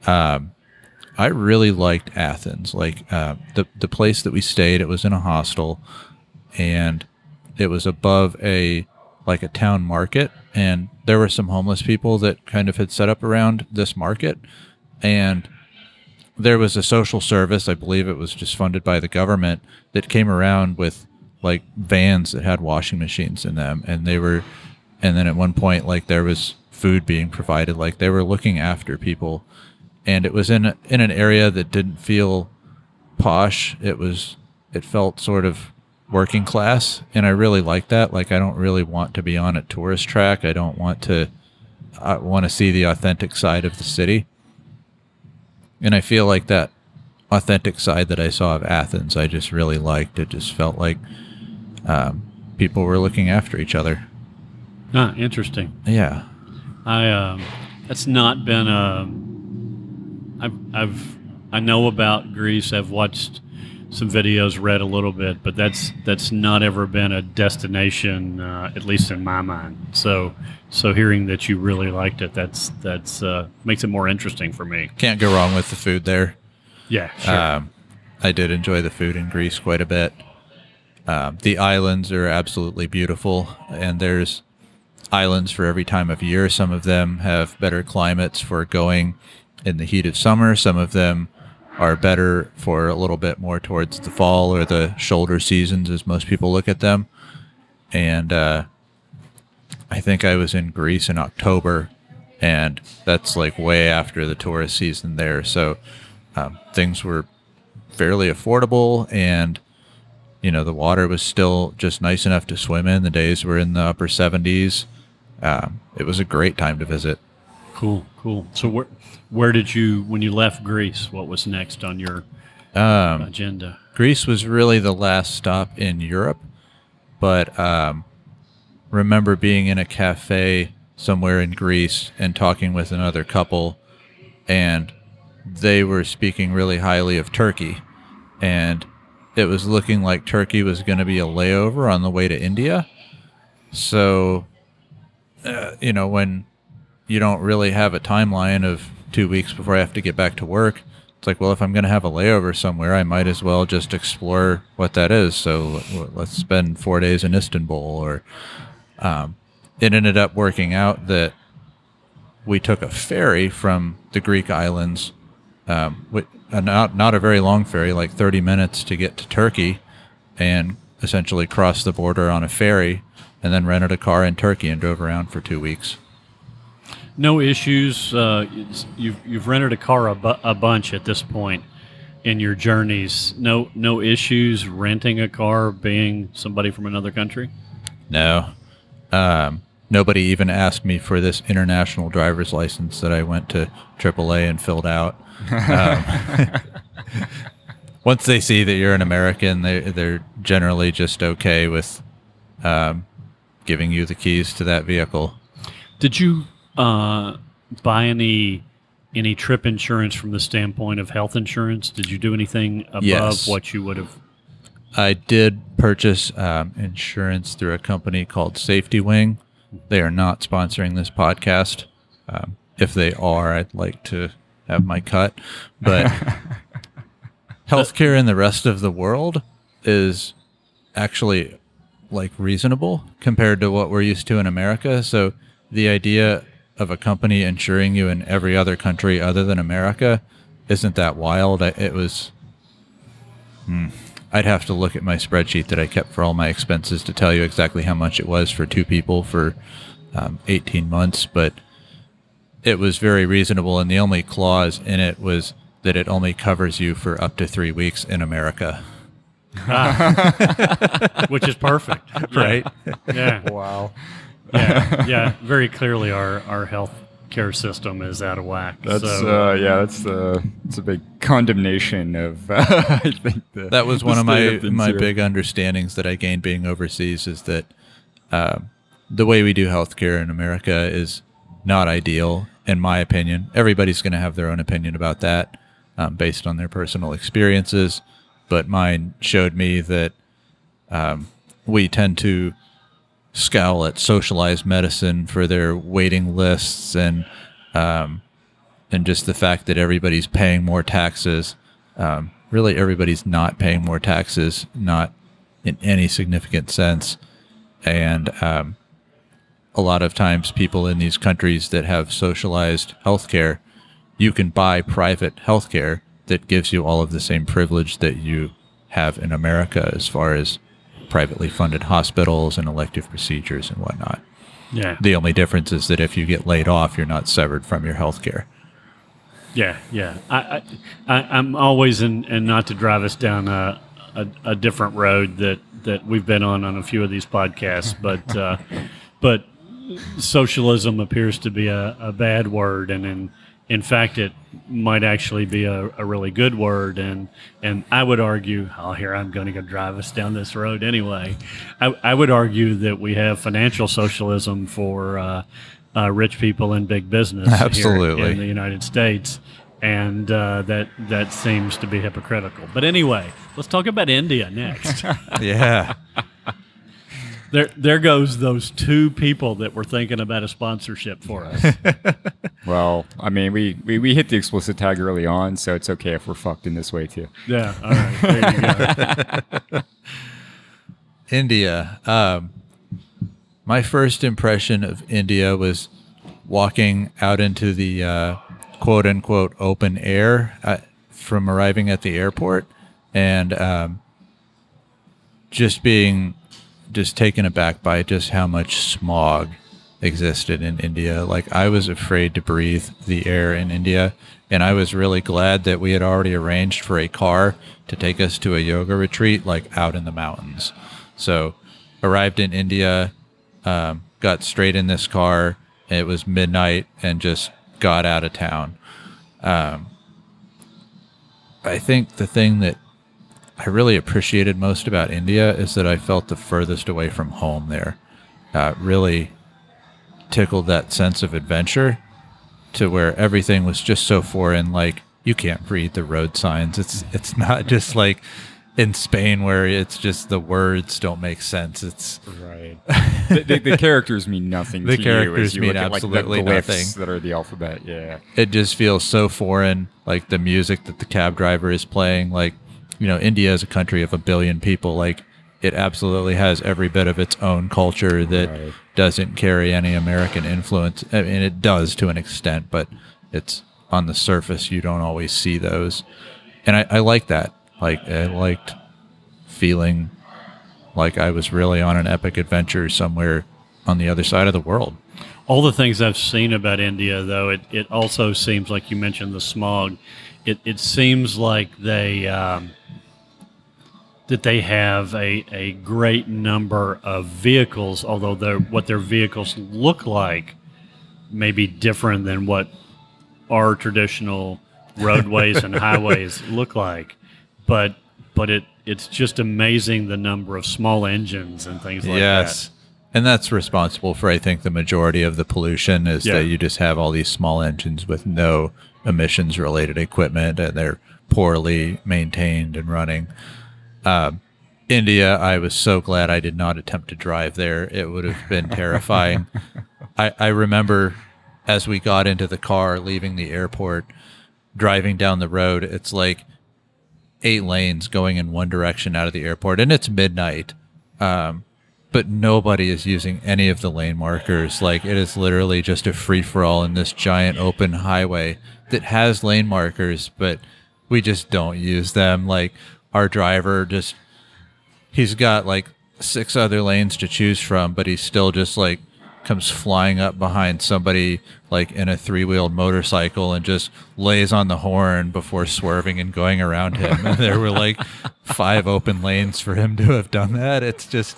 Um, I really liked Athens. Like uh, the the place that we stayed, it was in a hostel, and it was above a like a town market, and there were some homeless people that kind of had set up around this market, and there was a social service. I believe it was just funded by the government that came around with like vans that had washing machines in them, and they were, and then at one point like there was food being provided, like they were looking after people, and it was in in an area that didn't feel posh. It was it felt sort of working class, and I really like that. Like I don't really want to be on a tourist track. I don't want to. I want to see the authentic side of the city, and I feel like that authentic side that I saw of Athens, I just really liked. It just felt like um, people were looking after each other. Ah, interesting. Yeah. I um, that's not been a. I've I've I know about Greece. I've watched some videos, read a little bit, but that's that's not ever been a destination, uh, at least in my mind. So so hearing that you really liked it, that's that's uh, makes it more interesting for me. Can't go wrong with the food there. Yeah, sure. Um, I did enjoy the food in Greece quite a bit. Um, the islands are absolutely beautiful, and there's islands for every time of year. Some of them have better climates for going in the heat of summer. Some of them are better for a little bit more towards the fall or the shoulder seasons, as most people look at them. And uh, I think I was in Greece in October, and that's like way after the tourist season there. So um, things were fairly affordable, and you know the water was still just nice enough to swim in. The days were in the upper 70s. Um, it was a great time to visit. Cool, cool. So where where did you when you left Greece? What was next on your Um, agenda? Greece was really the last stop in Europe, but um, remember being in a cafe somewhere in Greece and talking with another couple, and they were speaking really highly of Turkey, and it was looking like Turkey was going to be a layover on the way to India. So, uh, you know, when you don't really have a timeline of two weeks before I have to get back to work, it's like, well, if I'm going to have a layover somewhere, I might as well just explore what that is. So let's spend four days in Istanbul. Or um, it ended up working out that we took a ferry from the Greek islands, um, not not a very long ferry, like 30 minutes to get to Turkey, and essentially crossed the border on a ferry, and then rented a car in Turkey and drove around for two weeks. No issues. Uh, you've you've rented a car a, bu- a bunch at this point in your journeys. No no issues renting a car, being somebody from another country. No. Um, nobody even asked me for this international driver's license that I went to AAA and filled out. Um, once they see that you're an American, they, they're generally just okay with um, giving you the keys to that vehicle. Did you uh, buy any any trip insurance from the standpoint of health insurance? Did you do anything above Yes. what you would have? I did purchase um, insurance through a company called SafetyWing. They are not sponsoring this podcast. Um, if they are, I'd like to have my cut. But healthcare in the rest of the world is actually like reasonable compared to what we're used to in America. So the idea of a company insuring you in every other country other than America isn't that wild. It was I'd have to look at my spreadsheet that I kept for all my expenses to tell you exactly how much it was for two people for um, 18 months, but it was very reasonable. And the only clause in it was that it only covers you for up to three weeks in America. Which is perfect, Yeah. Right. Yeah, Wow. Yeah, yeah. Very clearly, our our health care system is out of whack. That's so, uh, yeah. That's the it's a big condemnation of I think the, That was the one of my state things my here. big understandings that I gained being overseas is that um, the way we do healthcare in America is not ideal, in my opinion. Everybody's going to have their own opinion about that um, based on their personal experiences, but mine showed me that um, we tend to scowl at socialized medicine for their waiting lists and um, and just the fact that everybody's paying more taxes. Um, really, everybody's not paying more taxes, not in any significant sense. And um, a lot of times, people in these countries that have socialized healthcare, you can buy private healthcare that gives you all of the same privilege that you have in America as far as privately funded hospitals and elective procedures and whatnot. Yeah. The only difference is that if you get laid off, you're not severed from your health care. Yeah, yeah. I, I, I'm always in, and not to drive us down a, a, a different road that, that we've been on on a few of these podcasts, but uh, but socialism appears to be a, a bad word, and in in fact, it might actually be a, a really good word. And and I would argue, oh, here I'm going to go drive us down this road anyway. I, I would argue that we have financial socialism for uh, uh, rich people and big business here Absolutely. in the United States. And uh, that that seems to be hypocritical. But anyway, let's talk about India next. Yeah. There, there goes those two people that were thinking about a sponsorship for us. Well, I mean, we, we, we hit the explicit tag early on, so it's okay if we're fucked in this way too. Yeah, all right, there you go. India. Um, my first impression of India was walking out into the uh, quote unquote open air uh, from arriving at the airport and um, just being just taken aback by just how much smog existed in India. Like I was afraid to breathe the air in India, and I was really glad that we had already arranged for a car to take us to a yoga retreat, like out in the mountains. So arrived in India, um, got straight in this car. It was midnight, and just got out of town. Um, I think the thing that I really appreciated most about India is that I felt the furthest away from home there. Uh, really tickled that sense of adventure to where everything was just so foreign. Like you can't read the road signs. It's it's not just like in Spain where it's just the words don't make sense. It's Right. the, the, the characters mean nothing The to you as characters you mean look at, like, the absolutely nothing. that are the alphabet. Yeah. it just feels so foreign. Like the music that the cab driver is playing. Like you know, India is a country of a billion people. Like it absolutely has every bit of its own culture that Right. doesn't carry any American influence. I mean, it does to an extent, but it's on the surface. You don't always see those, and I, I like that. Like I liked feeling like I was really on an epic adventure somewhere on the other side of the world. All the things I've seen about India, though, it, it also seems like you mentioned the smog. It, it seems like they um, that they have a, a great number of vehicles, although their what their vehicles look like may be different than what our traditional roadways and highways look like. But but it it's just amazing the number of small engines and things like that. yes. And that's responsible for, I think, the majority of the pollution is Yeah. that you just have all these small engines with no emissions related equipment and they're poorly maintained and running. Um, India, I was so glad I did not attempt to drive there. It would have been terrifying. I, I remember as we got into the car leaving the airport, driving down the road, it's like eight lanes going in one direction out of the airport, and it's midnight. Um, but nobody is using any of the lane markers. Like it is literally just a free for all in this giant open highway that has lane markers, but we just don't use them. Like our driver just he's got like six other lanes to choose from, but he's still just like comes flying up behind somebody like in a three-wheeled motorcycle and just lays on the horn before swerving and going around him. And there were like five open lanes for him to have done that. It's just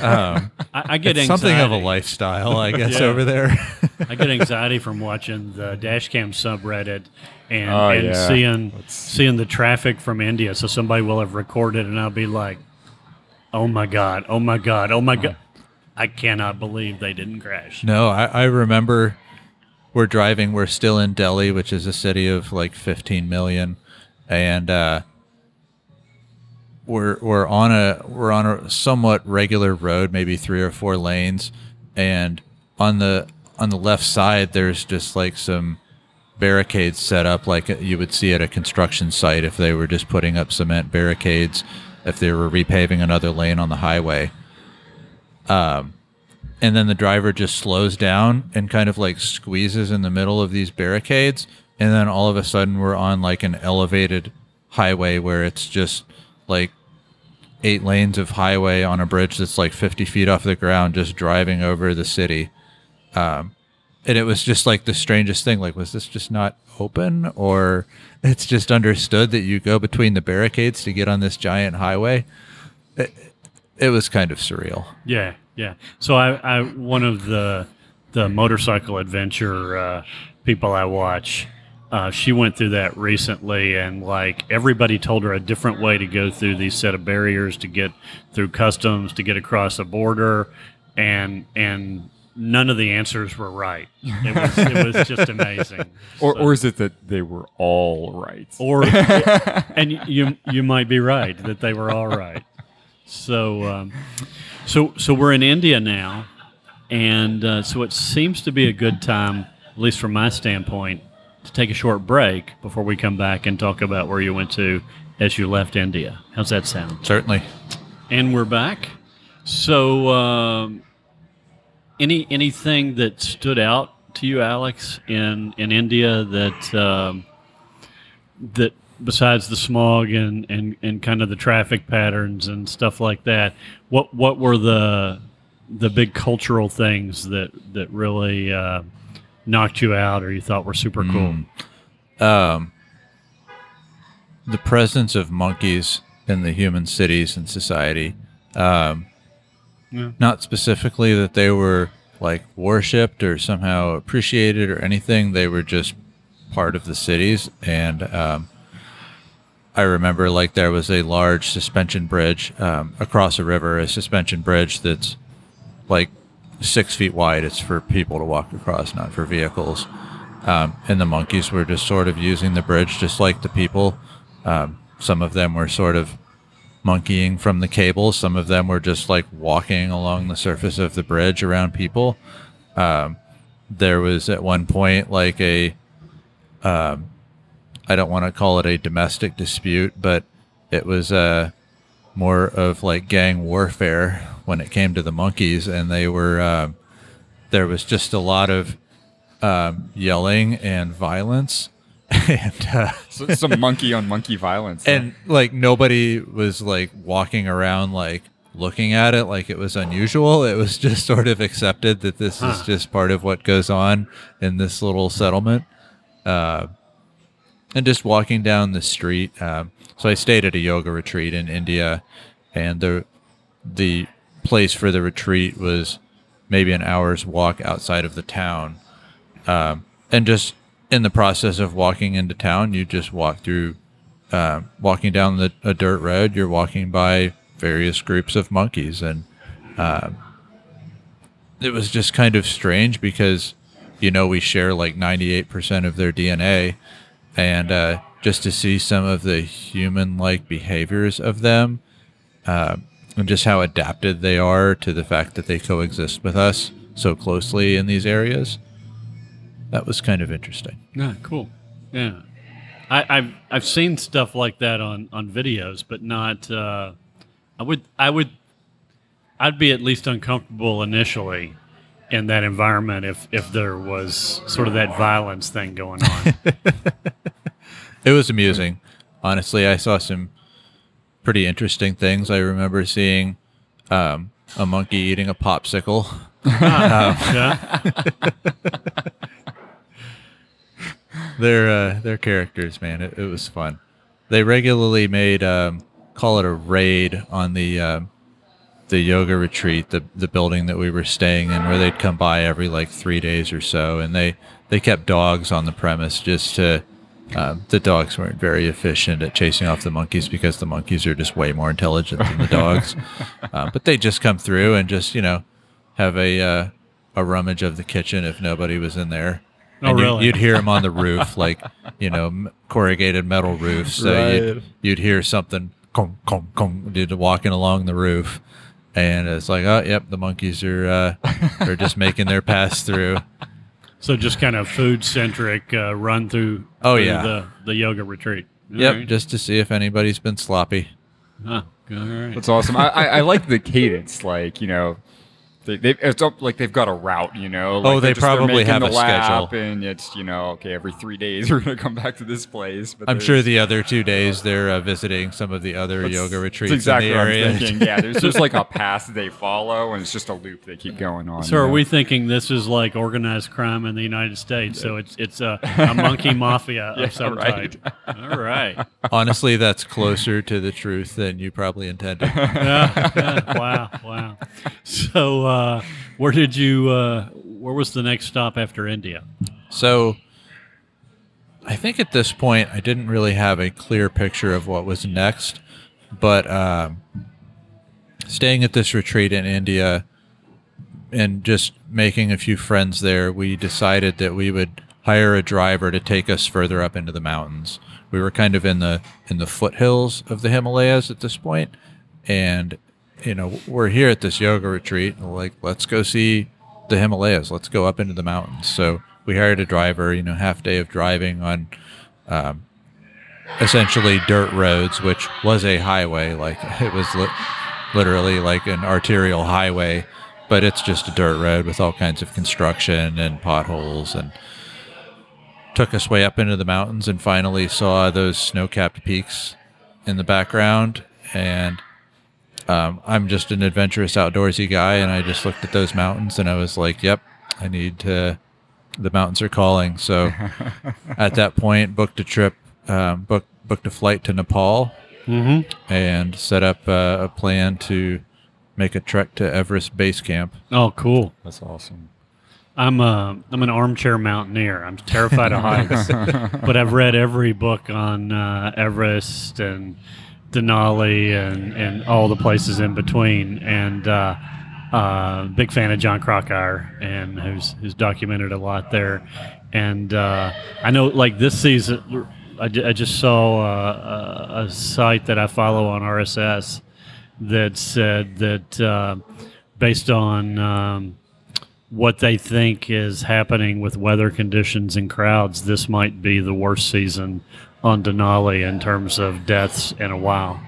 um, I, I get something of a lifestyle, I guess, Yeah. over there. I get anxiety from watching the Dashcam subreddit and, Oh, and yeah. seeing That's- seeing the traffic from India. So somebody will have recorded, and I'll be like, "Oh my god! Oh my god! Oh my god!" I cannot believe they didn't crash. No, I, I remember we're driving. We're still in Delhi, which is a city of like 15 million, and uh, we're we're on a we're on a somewhat regular road, maybe three or four lanes, and on the on the left side there's just like some barricades set up like you would see at a construction site if they were just putting up cement barricades if they were repaving another lane on the highway. Um, and then the driver just slows down and kind of like squeezes in the middle of these barricades. And then all of a sudden we're on like an elevated highway where it's just like eight lanes of highway on a bridge that's like 50 feet off the ground, just driving over the city. Um, and it was just like the strangest thing. Like, was this just not open, or it's just understood that you go between the barricades to get on this giant highway? It, it was kind of surreal. Yeah, yeah. So I, I one of the the motorcycle adventure uh, people I watch. Uh, she went through that recently, and like everybody told her a different way to go through these set of barriers to get through customs to get across a border, and and none of the answers were right. It was it was just amazing. Or, So- or is it that they were all right? or and you you might be right that they were all right. So um, so so we're in India now, and uh, so it seems to be a good time, at least from my standpoint, to take a short break before we come back and talk about where you went to as you left India. How's that sound? Certainly. And we're back. So, um, any anything that stood out to you, Alex, in in India that um, that besides the smog and, and, and kind of the traffic patterns and stuff like that, what what were the the big cultural things that that really uh, knocked you out or you thought were super cool? um, the presence of monkeys in the human cities and society. Um, Yeah. Not specifically that they were like worshipped or somehow appreciated or anything. They were just part of the cities. And um, I remember like there was a large suspension bridge um, across a river, a suspension bridge that's like six feet wide. It's for people to walk across, not for vehicles. Um, and the monkeys were just sort of using the bridge just like the people. Um, some of them were sort of monkeying from the cables. Some of them were just like walking along the surface of the bridge around people. Um, there was at one point like a, um, I don't want to call it a domestic dispute, but it was uh, more of like gang warfare when it came to the monkeys, and they were. Um, there was just a lot of um, yelling and violence, and uh, some monkey on monkey violence. huh? and like nobody was like walking around like looking at it like it was unusual. It was just sort of accepted that this is just part of what goes on in this little settlement. Uh, and just walking down the street. Um, so I stayed at a yoga retreat in India, and the the place for the retreat was maybe an hour's walk outside of the town. Um, and just in the process of walking into town, you just walk through, uh, walking down the, a dirt road. You're walking by various groups of monkeys, and um, it was just kind of strange because, you know, we share like 98% of their DNA, and uh, just to see some of the human-like behaviors of them, uh, and just how adapted they are to the fact that they coexist with us so closely in these areas. That was kind of interesting. Yeah, cool. Yeah, I, I've I've seen stuff like that on on videos, but not. Uh, I would I would I'd be at least uncomfortable initially in that environment if if there was sort of that violence thing going on. It was amusing. Honestly, I saw some pretty interesting things. I remember seeing um, a monkey eating a popsicle. yeah, They're uh, they're characters, man. It, it was fun. They regularly made um, call it a raid on the um, the yoga retreat, the the building that we were staying in, where they'd come by every like three days or so, and they they kept dogs on the premise just to. Um, the dogs weren't very efficient at chasing off the monkeys because the monkeys are just way more intelligent than the dogs. uh, but they just come through and just you know have a uh, a rummage of the kitchen if nobody was in there. Oh, And you- really? You'd hear them on the roof, like you know, corrugated metal roofs. So you'd, Right. you'd hear something, kong, kong, kong, dude, walking along the roof, and it's like, oh, yep, the monkeys are uh, are just making their pass through. So just kind of food centric uh, run through. Oh, through yeah. the the yoga retreat. All Yep, right. just to see if anybody's been sloppy. Huh, all right. That's awesome. I, I, I like the cadence. Like, you know, They, they, it's up, like they've got a route, you know. Like Oh, they they're just- they're probably have the a schedule. and it's you know, okay, every three days we're gonna come back to this place. But I'm sure the other two days they're uh, visiting some of the other that's- yoga that's retreats exactly in the what area. I'm thinking. Yeah, there's just like a path they follow, and it's just a loop they keep going on. So are know? we thinking this is like organized crime in the United States? So it's it's a, a monkey mafia Yeah, of some right. type. All right. Honestly, that's closer to the truth than you probably intended. Yeah, yeah. Wow. Wow. So uh, where did you? Uh, where was the next stop after India? So I think at this point I didn't really have a clear picture of what was next, but um, staying at this retreat in India and just making a few friends there, we decided that we would hire a driver to take us further up into the mountains. We were kind of in the in the foothills of the Himalayas at this point, and you know we're here at this yoga retreat. like, let's go see the Himalayas. Let's go up into the mountains. So we hired a driver. You know, half day of driving on um, essentially dirt roads, which was a highway. Like it was li- literally like an arterial highway, but it's just a dirt road with all kinds of construction and potholes and took us way up into the mountains and finally saw those snow-capped peaks in the background and um, i'm just an adventurous outdoorsy guy and i just looked at those mountains and i was like yep i need to the mountains are calling so at that point booked a trip um, booked booked a flight to nepal Mm-hmm. and set up uh, a plan to make a trek to everest base camp Oh, cool. That's awesome. I'm a I'm an armchair mountaineer. I'm terrified of heights, but I've read every book on uh, Everest and Denali and and all the places in between. And uh, uh, big fan of Jon Krakauer and who's who's documented a lot there. And uh, I know like this season, I, just saw uh, a, a site that I follow on RSS that said that uh, based on um, what they think is happening with weather conditions and crowds, this might be the worst season on Denali in terms of deaths in a while.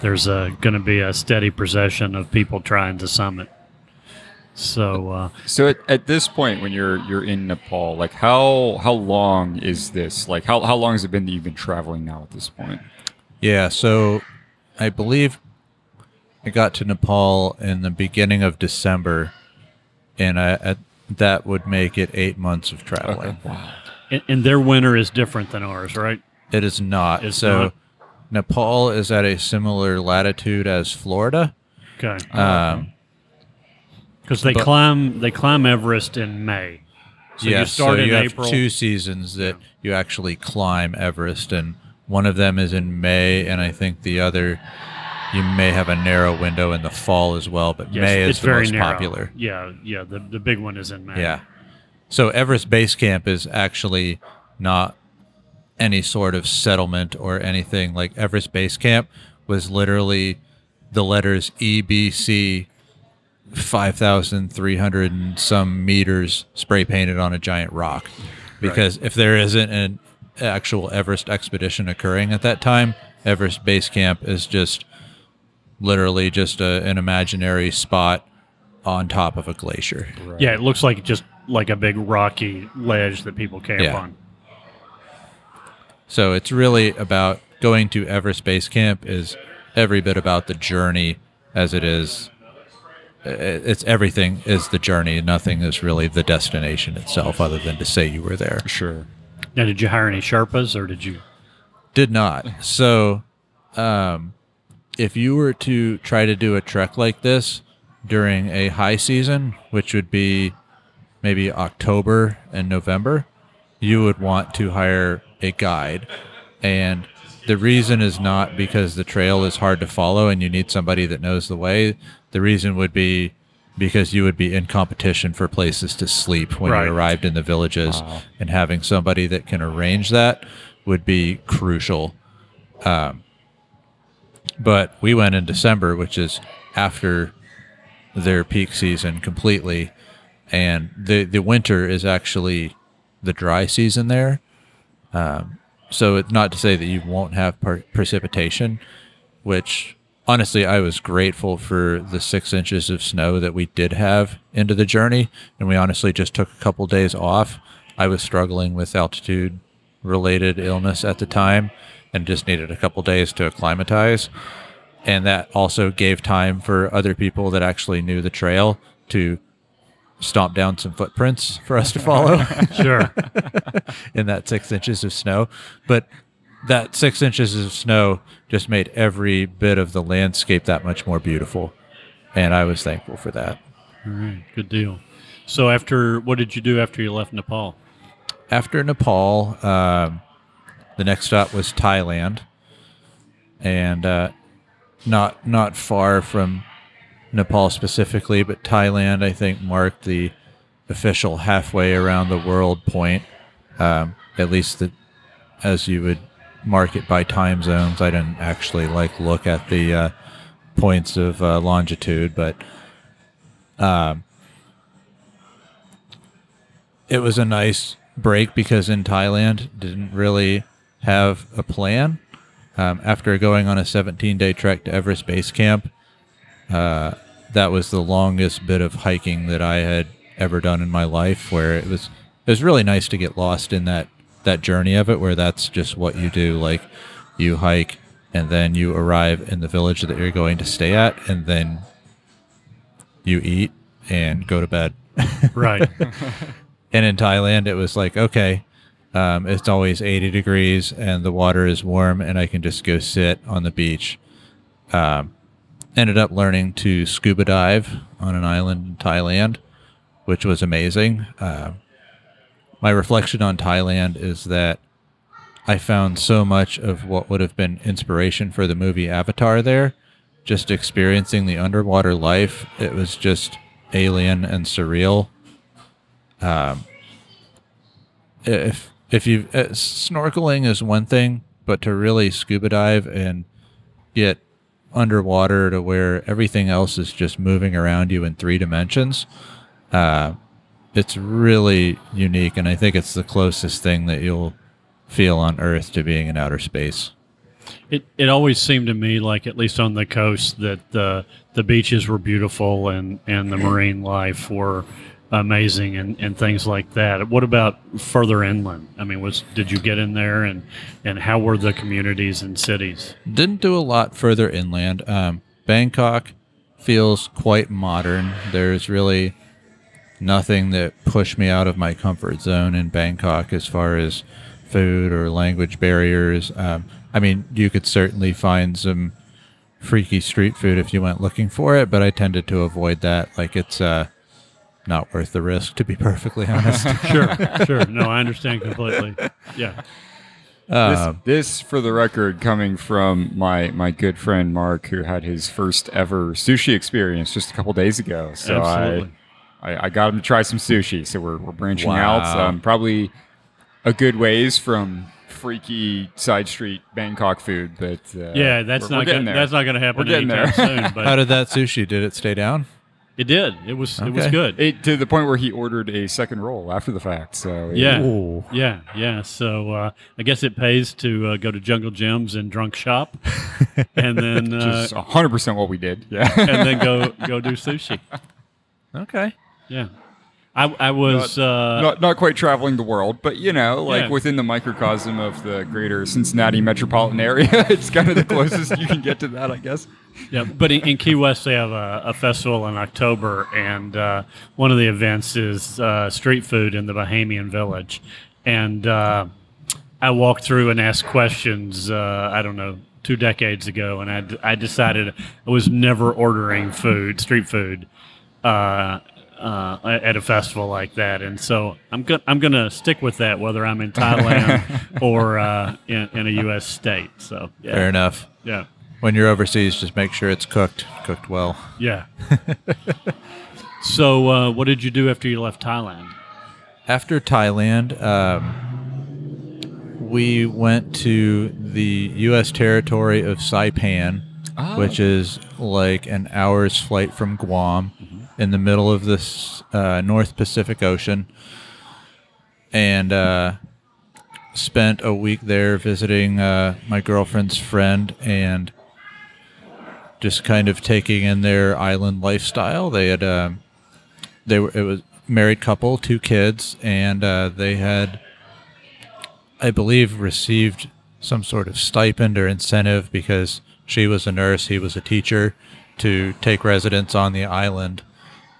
There's going to be a steady procession of people trying to summit. So uh, So at, at this point, when you're you're in Nepal, like how how long is this? Like how how long has it been that you've been traveling now at this point? Yeah, so I believe I got to Nepal in the beginning of December, and I, at, that would make it eight months of traveling. Wow. and, and their winter is different than ours, right? It is not. It's so not? Nepal is at a similar latitude as Florida. Okay, Um, because they but- climb they climb Everest in May. So you yes, start so in you April. have two seasons that you actually climb Everest, and one of them is in May, and I think the other you may have a narrow window in the fall as well. But Yes, May is the very most narrow. popular. Yeah, yeah. The the big one is in May. Yeah. So Everest Base Camp is actually not any sort of settlement or anything. Like Everest Base Camp was literally the letters EBC 5,300 and some meters spray painted on a giant rock. Because if there isn't an actual Everest expedition occurring at that time, Everest Base Camp is just literally just a, an imaginary spot on top of a glacier. Yeah, it looks like just like a big rocky ledge that people camp Yeah. on. So it's really about going to Everest Base Camp is every bit about the journey as it is. It's everything is the journey. Nothing is really the destination itself, other than to say you were there. Sure. Now, did you hire any Sherpas or did you? Did not. So, um, if you were to try to do a trek like this during a high season, which would be maybe October and November, you would want to hire a guide. And the reason is not because the trail is hard to follow and you need somebody that knows the way. The reason would be because you would be in competition for places to sleep when Right. you arrived in the villages, and having somebody that can arrange that would be crucial. Um, but we went in December, which is after their peak season completely, and the the winter is actually the dry season there. Um, so it's not to say that you won't have per- precipitation, which honestly, I was grateful for the six inches of snow that we did have into the journey, and we honestly just took a couple days off. I was struggling with altitude related illness at the time and just needed a couple days to acclimatize. And that also gave time for other people that actually knew the trail to stomp down some footprints for us to follow Sure. in that six inches of snow. But that six inches of snow just made every bit of the landscape that much more beautiful. And I was thankful for that. All right. Good deal. So after what did you do after you left Nepal? After Nepal, um, the next stop was Thailand. And uh, not not far from Nepal specifically, but Thailand, I think, marked the official halfway around the world point. Um, at least the, as you would mark it by time zones. I didn't actually like look at the uh, points of uh, longitude, but um, it was a nice break because in Thailand didn't really have a plan. Um, after going on a 17 day trek to Everest Base Camp, uh, that was the longest bit of hiking that I had ever done in my life. Where it was, it was really nice to get lost in that that journey of it, where that's just what you do. Like you hike, and then you arrive in the village that you're going to stay at, and then you eat and go to bed. Right. And in Thailand, it was like, okay, um, it's always 80 degrees and the water is warm, and I can just go sit on the beach. Um, ended up learning to scuba dive on an island in Thailand, which was amazing. Uh, my reflection on Thailand is that I found so much of what would have been inspiration for the movie Avatar there. Just experiencing the underwater life, it was just alien and surreal if if you uh, snorkeling is one thing, but to really scuba dive and get underwater to where everything else is just moving around you in three dimensions, uh, it's really unique, and I think it's the closest thing that you'll feel on Earth to being in outer space. It it always seemed to me like at least on the coast that the the beaches were beautiful and and the marine life were amazing and, and things like that. What about further inland? I mean, was did you get in there and and how were the communities and cities? Didn't do a lot further inland. Um, Bangkok feels quite modern. There's really nothing that pushed me out of my comfort zone in Bangkok as far as food or language barriers. Um, I mean, you could certainly find some freaky street food if you went looking for it, but I tended to avoid that. Like it's uh, not worth the risk, to be perfectly honest. Sure, sure. No, I understand completely. Yeah. This, Um, this, for the record, coming from my my good friend Mark, who had his first ever sushi experience just a couple days ago. So Absolutely. I, I I got him to try some sushi. So we're we're branching out. Wow. Um, probably a good ways from freaky side street Bangkok food, but uh, Yeah, that's we're- we're not gonna, there. that's not going to happen We're getting anytime there. soon. But how did that sushi? Did it stay down? It did. It was it was good. It, to the point where he ordered a second roll after the fact. So Yeah. Ooh. Yeah, yeah. So uh, I guess it pays to uh, go to Jungle Jim's and drunk shop, and then uh, just hundred percent what we did. Yeah. and then go go do sushi. Okay. Yeah, I I was uh, not not quite traveling the world, but you know, like Yeah. within the microcosm of the greater Cincinnati metropolitan area, it's kind of the closest you can get to that, I guess. yeah. But in, in Key West, they have a, a festival in October, and uh, one of the events is uh, street food in the Bahamian Village, and uh, I walked through and asked questions. Uh, I don't know. Two decades ago, and I, d- I decided I was never ordering food, street food, uh, at a festival like that, and so I'm go- I'm gonna stick with that whether I'm in Thailand or uh, in, in a U.S. state. So yeah, Fair enough. yeah, When you're overseas, just make sure it's cooked, cooked well. yeah. so uh, what did you do after you left Thailand? After Thailand, um, we went to the U.S. territory of Saipan, Oh. which is like an hour's flight from Guam, in the middle of this uh, North Pacific Ocean, and uh, spent a week there visiting uh, my girlfriend's friend and just kind of taking in their island lifestyle. They had um, they were it was married couple, two kids, and uh, they had, I believe, received some sort of stipend or incentive because she was a nurse, he was a teacher, to take residence on the island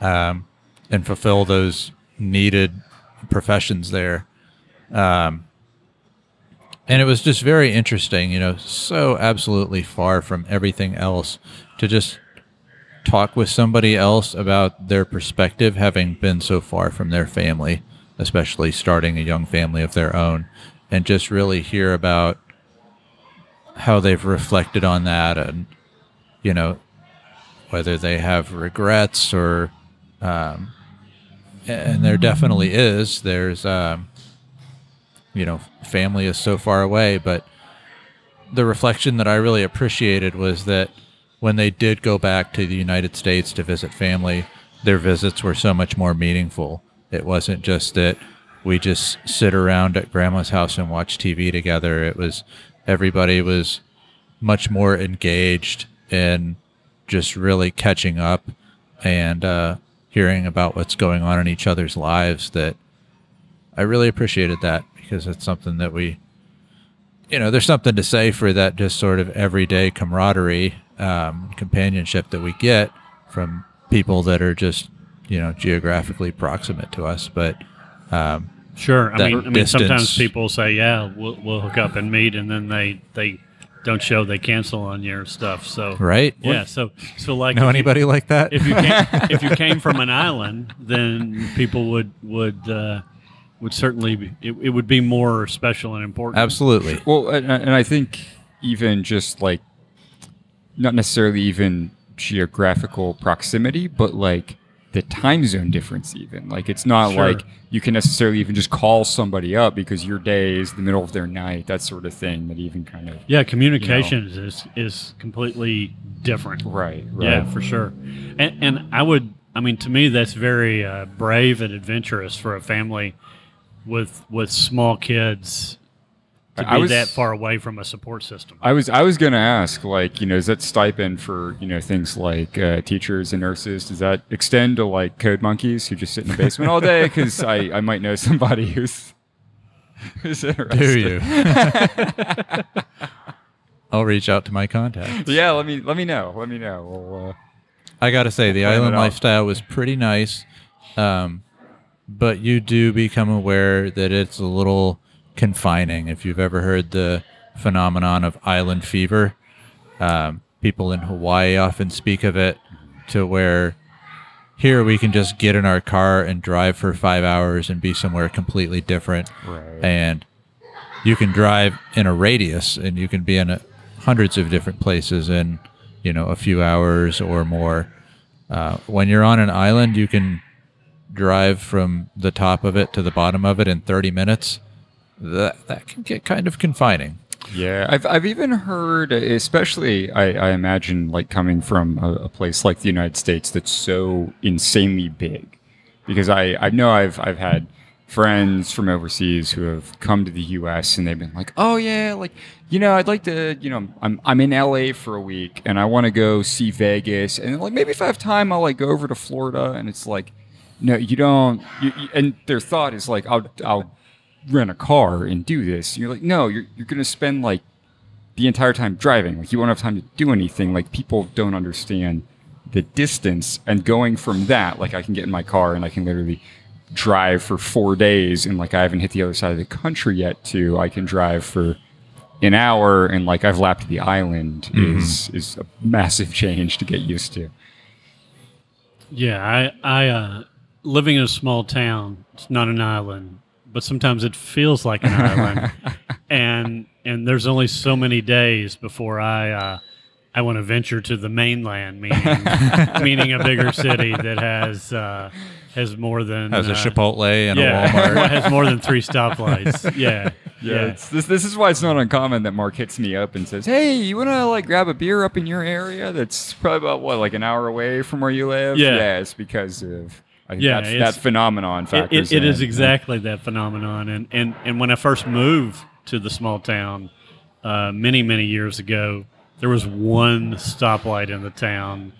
um, and fulfill those needed professions there. Um, and it was just very interesting, you know, so absolutely far from everything else to just talk with somebody else about their perspective, having been so far from their family, especially starting a young family of their own, and just really hear about how they've reflected on that and, you know, whether they have regrets or, um, and there definitely is. There's, um, you know, family is so far away, but the reflection that I really appreciated was that when they did go back to the United States to visit family, their visits were so much more meaningful. It wasn't just that we just sit around at grandma's house and watch TV together. It was everybody was much more engaged in just really catching up and uh, hearing about what's going on in each other's lives that I really appreciated that because it's something that we, you know, there's something to say for that just sort of everyday camaraderie, um, companionship that we get from people that are just, you know, geographically proximate to us. But, um, Sure. I mean, I mean, sometimes people say, "Yeah, we'll, we'll hook up and meet," and then they they don't show, they cancel on your stuff. So right? yeah. So so like Know if you- anybody like that? if you came, if you came from an island, then people would would uh, would certainly be, it, it would be more special and important. Absolutely. Well, and, and I think even just like not necessarily even geographical proximity, but like the time zone difference. Even like it's not Sure. like you can necessarily even just call somebody up because your day is the middle of their night. That sort of thing. That even kind of Yeah, communication is is completely different. right, right. Yeah, for sure. And and I would, I mean, to me, that's very uh, brave and adventurous for a family with with small kids to be was- that far away from a support system. I was I was gonna ask, like, you know, is that stipend for you know things like uh, teachers and nurses? Does that extend to like code monkeys who just sit in the basement all day? Because I, I might know somebody who's who's interested. Do you? I'll reach out to my contacts. Yeah, let me let me know. Let me know. We'll, uh, I got to say, the island lifestyle was pretty nice, um, but you do become aware that it's a little confining. If you've ever heard the phenomenon of island fever, um, people in Hawaii often speak of it to where here we can just get in our car and drive for five hours and be somewhere completely different. Right. And you can drive in a radius and you can be in a, hundreds of different places in, you know, a few hours or more. Uh, when you're on an island, you can drive from the top of it to the bottom of it in 30 minutes. That, that can get kind of confining. Yeah, I've, I've even heard, especially I, I imagine, like coming from a, a place like the United States that's so insanely big, because I, I know I've I've had friends from overseas who have come to the U.S. and they've been like, oh yeah, like you know, I'd like to, you know, I'm I'm in L.A. for a week and I want to go see Vegas and like maybe if I have time, I'll like go over to Florida and it's like, no, you don't, you, you- and their thought is like, I'll I'll rent a car and do this. You're like, no, you're, you're going to spend like the entire time driving. Like you won't have time to do anything. Like people don't understand the distance and going from that, like I can get in my car and I can literally drive for four days and like I haven't hit the other side of the country yet to I can drive for an hour and like I've lapped the island is is a massive change to get used to. Yeah, I, I, uh, living in a small town, it's not an island, but sometimes it feels like an island, and and there's only so many days before I, uh, I want to venture to the mainland, meaning meaning a bigger city that has uh, has more than Has a uh, Chipotle and yeah, a Walmart. has more than three stoplights. Yeah, Yeah, It's, this this is why it's not uncommon that Mark hits me up and says, "Hey, you want to like grab a beer up in your area? That's probably about what, like an hour away from where you live." Yeah. it's because of Yeah, that's, that phenomenon It, factors. it, it is in. exactly that phenomenon. And, and, and when I first moved to the small town uh, many, many years ago, there was one stoplight in the town.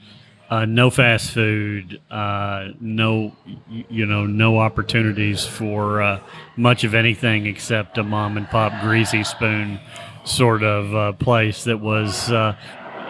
Uh, no fast food, uh, no, you know, no opportunities for uh, much of anything except a mom and pop greasy spoon sort of uh, place that was uh,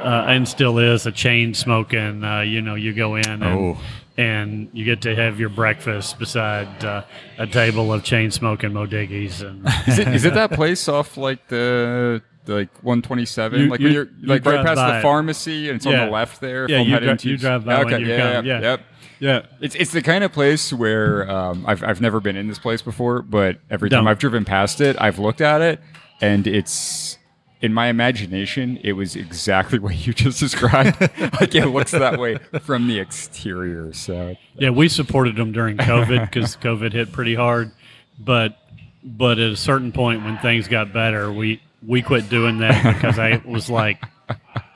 uh, and still is a chain smoking. Uh, you know, you go in and, Oh. And you get to have your breakfast beside uh, a table of chain smoking modiggies and Is it, is it that place off like the like 127? You- like you- when you're you like right past the pharmacy and it's Yeah. on the left there. Yeah, you dri- you drive by okay, yeah, come, yeah, yeah. Yep. yeah. It's it's the kind of place where um, I've I've never been in this place before, but every time. I've driven past it, I've looked at it, and it's in my imagination, it was exactly what you just described. like it looks that way from the exterior. So Yeah, we supported them during COVID because COVID hit pretty hard, but but at a certain point when things got better, we we quit doing that because I was like,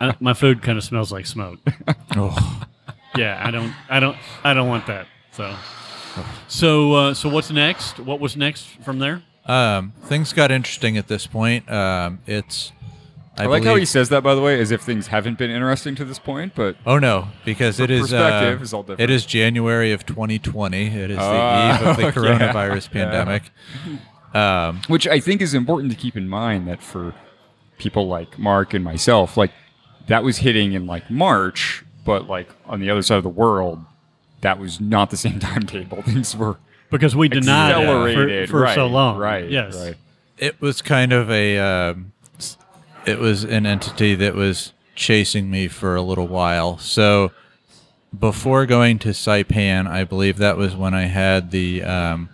uh, my food kind of smells like smoke. Oh. Yeah, I don't I don't I don't want that. So so uh, so what's next? What was next from there? Um, things got interesting at this point. Um, it's. I, I, like how he says that, by the way, as if things haven't been interesting to this point. But Oh no, because it is perspective uh, is all different. it is January of 2020. It is Ah, the eve of the yeah. coronavirus Yeah. pandemic. Um, which I think is important to keep in mind that for people like Mark and myself, like that was hitting in like March, but like on the other side of the world, that was not the same timetable. Things were Because we denied it for, for right, so long. Right. Yes. Right. it was kind of a. Um, it was an entity that was chasing me for a little while. So before going to Saipan, I believe that was when I had the um,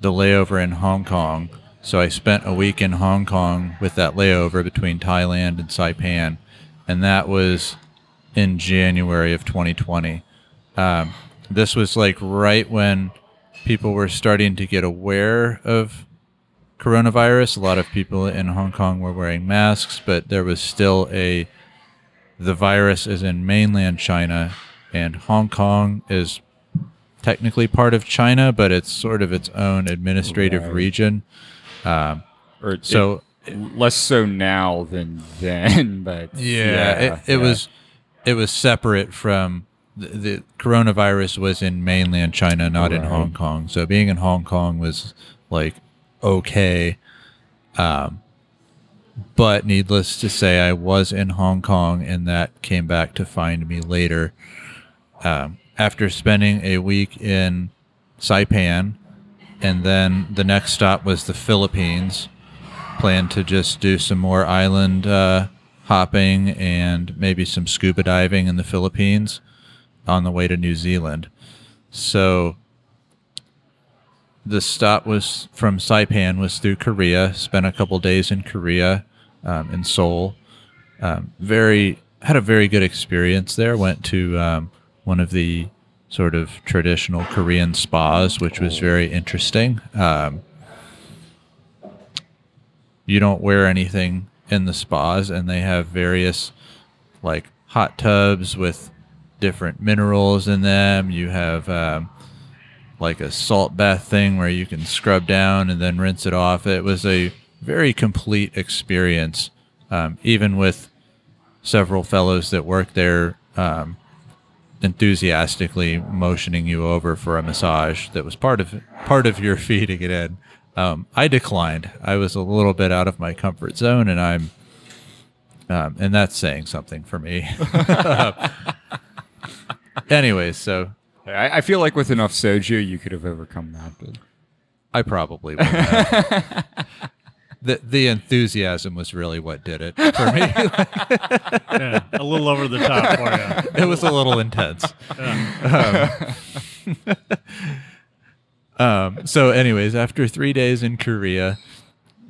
the layover in Hong Kong. So I spent a week in Hong Kong with that layover between Thailand and Saipan, and that was in January of 2020. Um, this was like right when people were starting to get aware of coronavirus. A lot of people in Hong Kong were wearing masks, but there was still a the virus is in mainland China, and Hong Kong is technically part of China, but it's sort of its own administrative Right. region. Um, or it- So less so now than then, but yeah, it, it yeah. was it was separate from the, the coronavirus was in mainland China, not in Hong Kong. So being in Hong Kong was like okay. Um, but needless to say, I was in Hong Kong, and that came back to find me later. Um, after spending a week in Saipan, and then the next stop was the Philippines. Planned to just do some more island uh, hopping and maybe some scuba diving in the Philippines on the way to New Zealand. So the stop was from Saipan was through Korea. Spent a couple days in Korea, um, in Seoul. Um, very had a very good experience there. Went to um, one of the sort of traditional Korean spas, which was very interesting. Um, you don't wear anything in the spas, and they have various like hot tubs with different minerals in them. You have um, like a salt bath thing where you can scrub down and then rinse it off. It was a very complete experience, um, even with several fellows that work there um, enthusiastically motioning you over for a massage that was part of part of your fee to get in. Um, I declined. I was a little bit out of my comfort zone, and I'm, um, and that's saying something for me. Anyways, so I, I feel like with enough soju, you could have overcome that. But I probably would have. the the enthusiasm was really what did it for me. Yeah, a little over the top for you. it was a little intense. Um, um, so, anyways, after three days in Korea,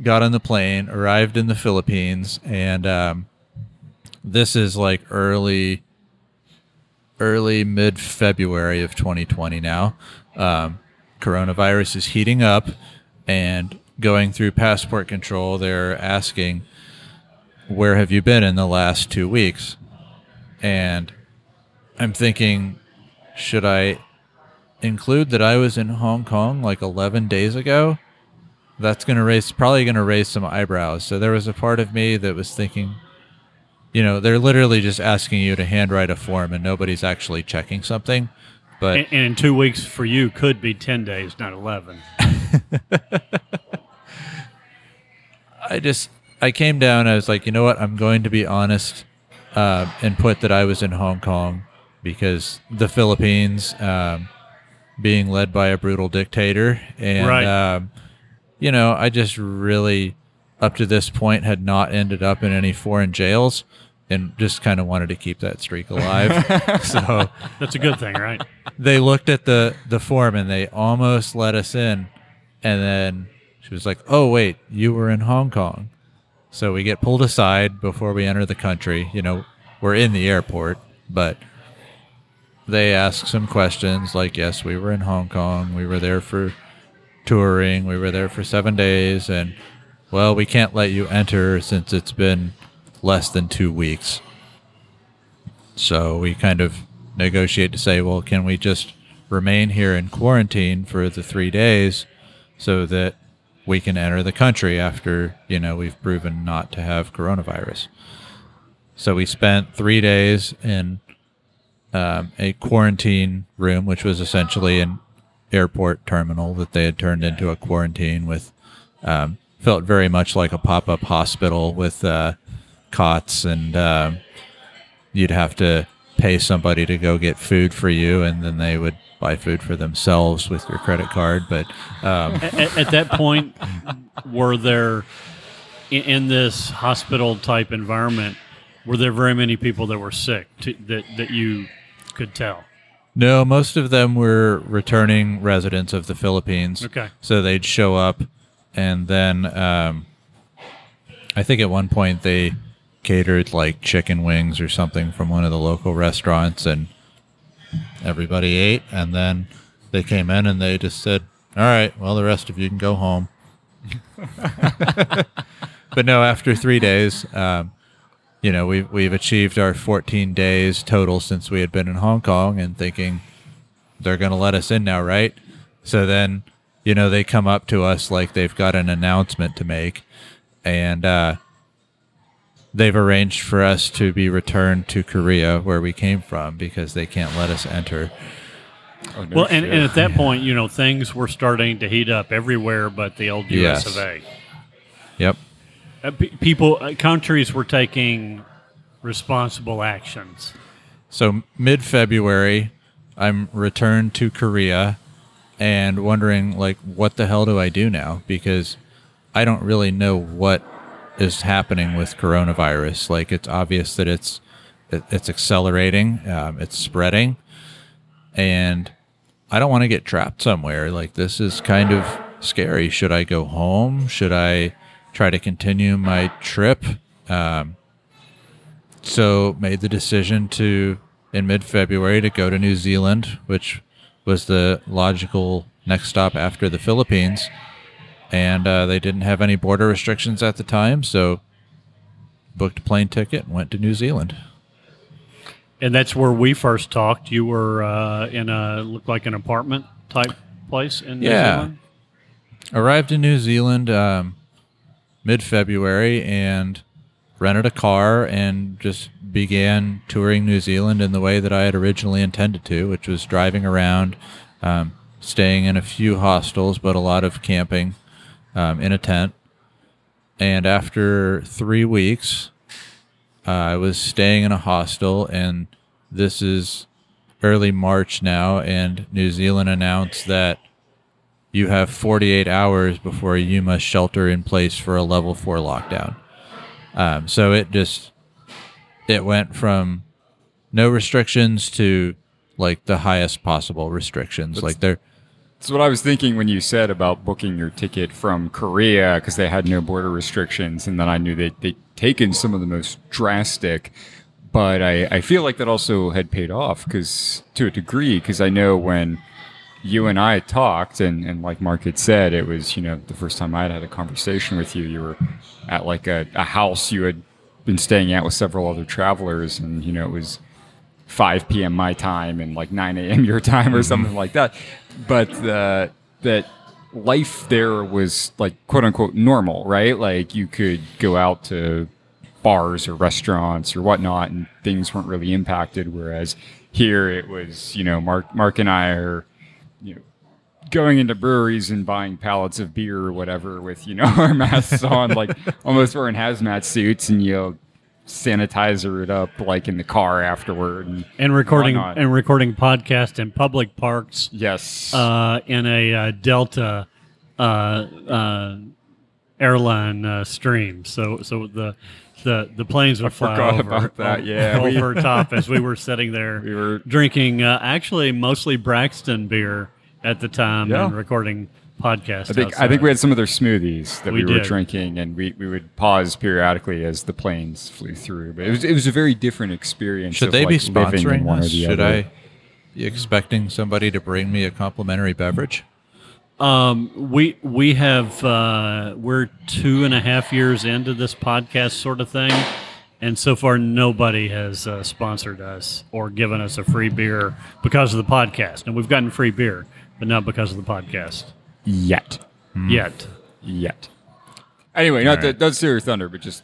got on the plane, arrived in the Philippines, and um, this is like early, early mid February of 2020 now. Um, coronavirus is heating up, and going through passport control, they're asking, "Where have you been in the last two weeks?" And I'm thinking, should I include that I was in Hong Kong like 11 days ago? That's going to raise, probably going to raise some eyebrows. So there was a part of me that was thinking, you know, they're literally just asking you to handwrite a form and nobody's actually checking something. But And, and in two weeks for you could be 10 days, not 11. I just I came down. I was like, you know what? I'm going to be honest uh, and put that I was in Hong Kong because the Philippines, um, being led by a brutal dictator, and Right. um, you know, I just really up to this point had not ended up in any foreign jails. And just kind of wanted to keep that streak alive. so That's a good thing, right? they looked at the the form and they almost let us in and then she was like oh wait you were in hong kong so we get pulled aside before we enter the country you know we're in the airport but they ask some questions like yes we were in hong kong we were there for touring we were there for seven days and well we can't let you enter since it's been less than two weeks so we kind of negotiate to say, well, can we just remain here in quarantine for the three days so that we can enter the country after, you know, we've proven not to have coronavirus? So we spent three days in um, a quarantine room, which was essentially an airport terminal that they had turned into a quarantine with, um, felt very much like a pop up hospital with uh, cots and. Um, you'd have to pay somebody to go get food for you, and then they would buy food for themselves with your credit card. But um, at, at that point, were there in, in this hospital type environment? Were there very many people that were sick to, that that you could tell? no, most of them were returning residents of the Philippines. Okay. So they'd show up, and then um, I think at one point they catered like chicken wings or something from one of the local restaurants, and everybody ate. And then they came in and they just said, "All right, well, the rest of you can go home." but no, after three days, um, you know, we've we've achieved our 14 days total since we had been in Hong Kong, and thinking they're going to let us in now, right? So then, you know, they come up to us like they've got an announcement to make, and uh, they've arranged for us to be returned to Korea, where we came from, because they can't let us enter. Oh, no Well, and, and at that point, you know, things were starting to heat up everywhere but the old U.S. Yes. of A. Yep. Uh, pe- people, uh, countries were taking responsible actions. So mid February, I'm returned to Korea and wondering like what the hell do I do now because I don't really know what is happening with coronavirus. Like it's obvious that it's it, it's accelerating, um, it's spreading, and I don't want to get trapped somewhere. Like this is kind of scary. Should I go home? Should I try to continue my trip? Um, so made the decision to in mid-february to go to new zealand which was the logical next stop after the philippines and uh, they didn't have any border restrictions at the time so booked a plane ticket and went to new zealand And that's where we first talked. You were uh, in a, looked like an apartment type place in New Yeah. Zealand? arrived in new zealand um, mid-february and rented a car and just began touring new zealand in the way that i had originally intended to which was driving around um, staying in a few hostels but a lot of camping um, in a tent and after three weeks uh, i was staying in a hostel and this is early march now and new zealand announced that you have 48 hours before you must shelter in place for a level four lockdown. Um, so it just it went from no restrictions to like the highest possible restrictions. like they're That's what I was thinking when you said about booking your ticket from Korea because they had no border restrictions, and then I knew that they'd taken some of the most drastic. But I, I feel like that also had paid off because to a degree, because I know when you and I talked, and, and like Mark had said, it was you know the first time I'd had a conversation with you. You were at like a, a house you had been staying out with several other travelers, and you know it was 5 p.m. my time and like 9 a.m. your time or something like that. But uh, that life there was like quote unquote normal, right? Like you could go out to bars or restaurants or whatnot, and things weren't really impacted. Whereas here it was, you know, Mark, Mark and I are, you know, going into breweries and buying pallets of beer or whatever with, you know, our masks on, like almost wearing hazmat suits and, you know, sanitizer it up like in the car afterward. And, and recording and recording podcast in public parks yes. uh, in a uh, Delta uh, uh, airline uh, stream. So so the the the planes would fly over, about that, yeah. We- over top as we were sitting there We were- drinking uh, actually mostly Braxton beer at the time Yeah. and recording podcast. I think I think we had some of their smoothies that We we, were drinking, and we, we would pause periodically as the planes flew through. But it was it was a very different experience. Should of, they be like, living in sponsoring one or us? the Should other. I be expecting somebody to bring me a complimentary beverage? Um, we we have uh, we're two and a half years into this podcast sort of thing, and so far nobody has uh, sponsored us or given us a free beer because of the podcast. And we've gotten free beer, but not because of the podcast yet? yet. Yet. Anyway, not All to, right. not Steer Thunder, but just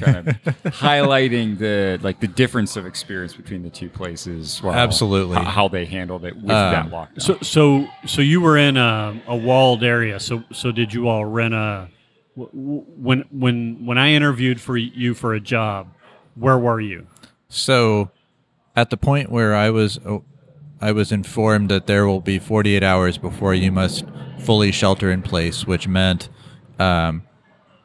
kind of highlighting the like the difference of experience between the two places. While, Absolutely. h- how they handled it with Um, that lockdown. So so so you were in a, a walled area. So so did you all rent a? when when when I interviewed for you for a job? Where were you? So, at the point where I was, oh, I was informed that there will be 48 hours before you must fully shelter in place, which meant um,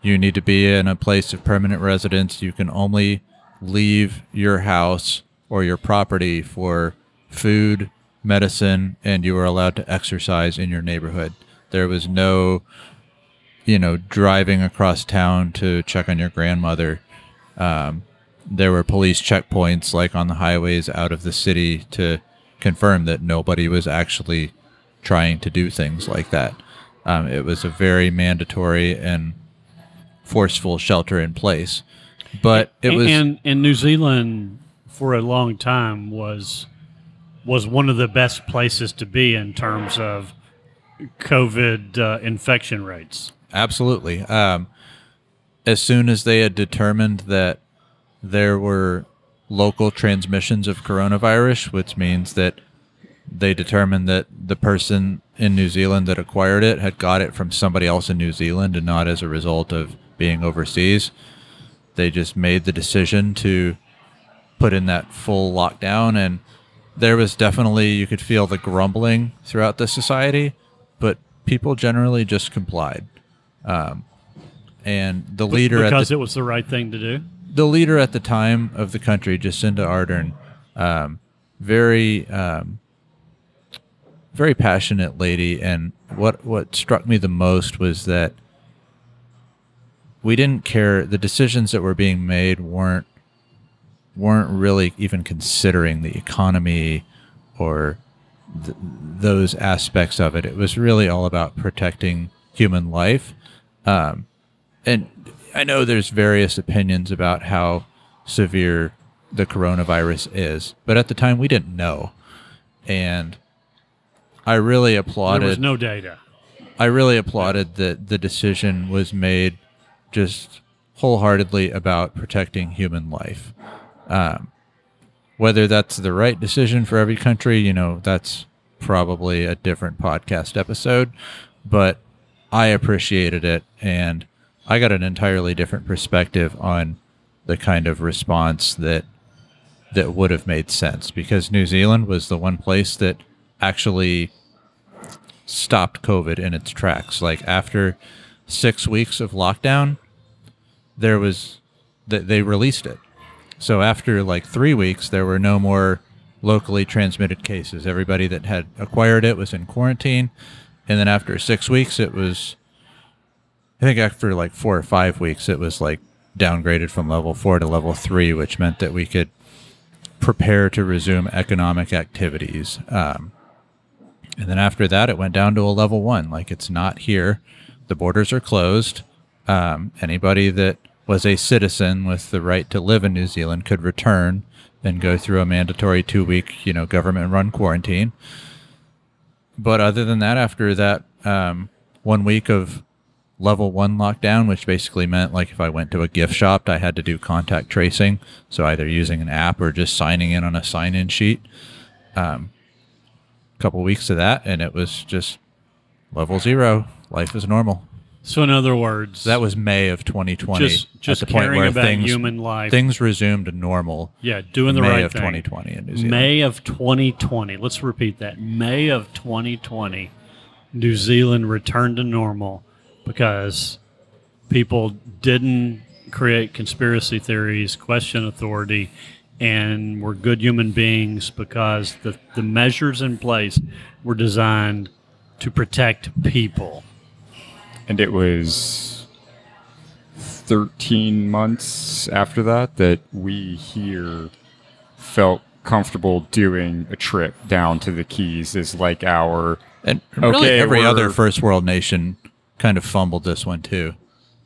you need to be in a place of permanent residence. You can only leave your house or your property for food, medicine, and you are allowed to exercise in your neighborhood. There was no, you know, driving across town to check on your grandmother um, there were police checkpoints like on the highways out of the city to confirm that nobody was actually trying to do things like that. Um, it was a very mandatory and forceful shelter in place, but it was and and New Zealand for a long time was was one of the best places to be in terms of COVID uh, infection rates. Absolutely. Um, as soon as they had determined that there were local transmissions of coronavirus, which means that they determined that the person in New Zealand that acquired it had got it from somebody else in New Zealand and not as a result of being overseas, they just made the decision to put in that full lockdown. And there was definitely, you could feel the grumbling throughout the society, but people generally just complied. Um, and the leader at because the, it was the right thing to do. The leader at the time of the country, Jacinda Ardern, um, very um, very passionate lady, and what what struck me the most was that we didn't care. The decisions that were being made weren't weren't really even considering the economy or th- those aspects of it. It was really all about protecting human life. Um, and I know there's various opinions about how severe the coronavirus is, but at the time we didn't know. And I really applauded. There was no data. I really applauded that the decision was made just wholeheartedly about protecting human life. Um, whether that's the right decision for every country, you know, that's probably a different podcast episode, but I appreciated it and I got an entirely different perspective on the kind of response that that would have made sense because New Zealand was the one place that actually stopped COVID in its tracks. Like after six weeks of lockdown, there was th- they released it. So after like three weeks, there were no more locally transmitted cases. Everybody that had acquired it was in quarantine, and then after six weeks, it was. I think after like four or five weeks, it was like downgraded from level four to level three, which meant that we could prepare to resume economic activities. Um, and then after that, it went down to a level one. Like it's not here. The borders are closed. Um, anybody that was a citizen with the right to live in New Zealand could return and go through a mandatory two week, you know, government run quarantine. But other than that, after that um, one week of level one lockdown, which basically meant like if I went to a gift shop, I had to do contact tracing. So either using an app or just signing in on a sign in sheet. Um, couple weeks of that, and it was just level zero. Life is normal. So in other words, That was May of 2020. just at just the point where things, human life. things resumed normal. yeah, doing the May right of thing. 2020 in New Zealand. May of 2020. Let's repeat that. May of 2020, New Zealand returned to normal because people didn't create conspiracy theories, question authority, and were good human beings because the, the measures in place were designed to protect people. And it was 13 months after that that we here felt comfortable doing a trip down to the Keys is like our And really, Okay, every other first world nation kind of fumbled this one too.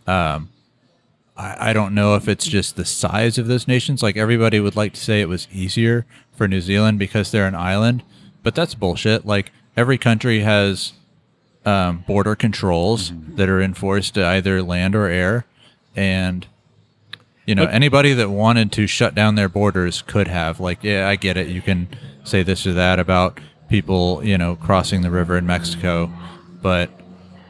Um, I, I don't know if it's just the size of those nations. Like everybody would like to say it was easier for New Zealand because they're an island, but that's bullshit. Like every country has um, border controls that are enforced to either land or air, and you know But- anybody that wanted to shut down their borders could have. Like, yeah, I get it. You can say this or that about people, you know, crossing the river in Mexico, but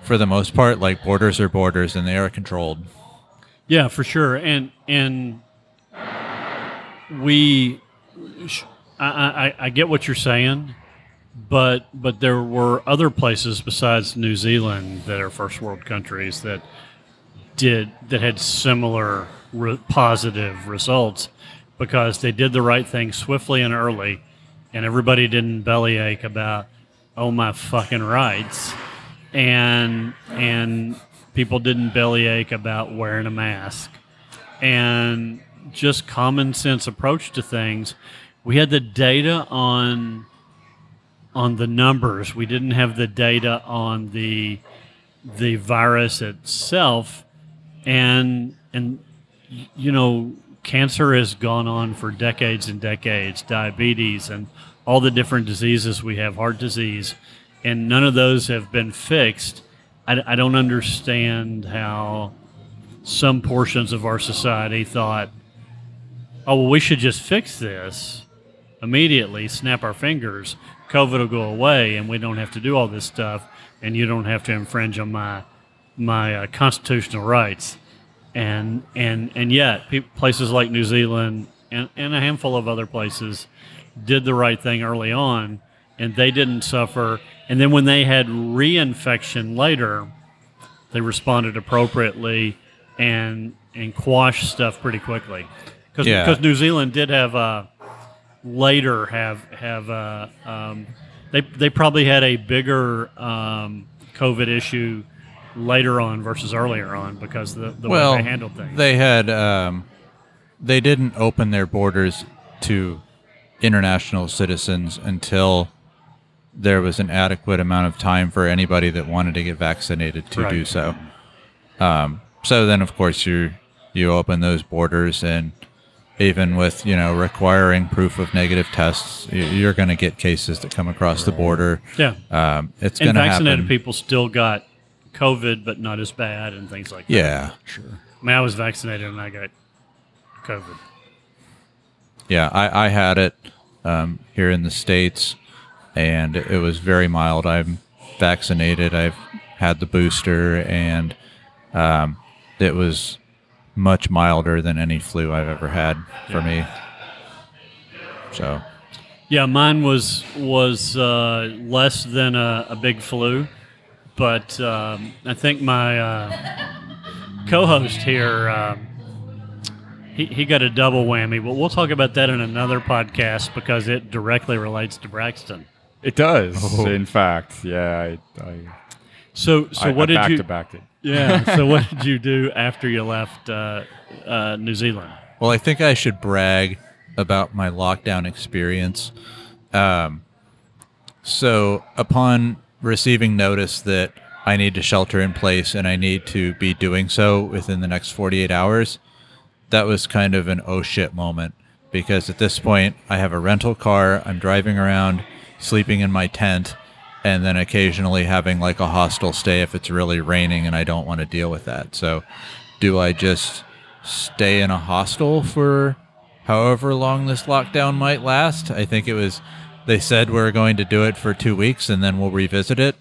for the most part, like borders are borders and they are controlled. Yeah, for sure. And and we, I, I, I get what you're saying, but but there were other places besides New Zealand that are first world countries that did that had similar re- positive results because they did the right thing swiftly and early, and everybody didn't bellyache about oh my fucking rights, and and people didn't bellyache about wearing a mask, and just common sense approach to things. We had the data on on the numbers. We didn't have the data on the the virus itself, and and you know, cancer has gone on for decades and decades. Diabetes and all the different diseases we have, heart disease, and none of those have been fixed. I, I don't understand how some portions of our society thought, oh, well, we should just fix this immediately, snap our fingers, COVID will go away, and we don't have to do all this stuff, and you don't have to infringe on my my uh, constitutional rights. And and and yet, places like New Zealand and, and a handful of other places did the right thing early on, and they didn't suffer. And then when they had reinfection later, they responded appropriately and and quashed stuff pretty quickly. Because Yeah. New Zealand did have uh, later have have uh, um, they they probably had a bigger um, COVID issue later on versus earlier on because the the well, way they handled things. they had um, they didn't open their borders to international citizens until there was an adequate amount of time for anybody that wanted to get vaccinated to Right. do so. Um, so then, of course, you you open those borders, and even with you know requiring proof of negative tests, you're going to get cases that come across the border. yeah, Um, it's and going to happen. vaccinated people still got COVID, but not as bad and things like that. Yeah, sure. I mean, I was vaccinated and I got COVID. Yeah, I, I had it um, here in the States, and it was very mild. I'm vaccinated. I've had the booster, and um, it was much milder than any flu I've ever had for me. So, Yeah, mine was was uh, less than a, a big flu, but um, I think my uh, co-host here um, he he got a double whammy. But we'll talk about that in another podcast because it directly relates to Braxton. It does, Oh. in fact. Yeah, I, I, So so I, what I did back you? to backed it. Yeah. So what did you do after you left uh, uh, New Zealand? well, I think I should brag about my lockdown experience. Um, so, upon receiving notice that I need to shelter in place and I need to be doing so within the next 48 hours, that was kind of an oh shit moment because at this point I have a rental car, I'm driving around, sleeping in my tent, and then occasionally having like a hostel stay if it's really raining and I don't want to deal with that. So, do I just stay in a hostel for however long this lockdown might last? I think it was, they said we're going to do it for two weeks and then we'll revisit it.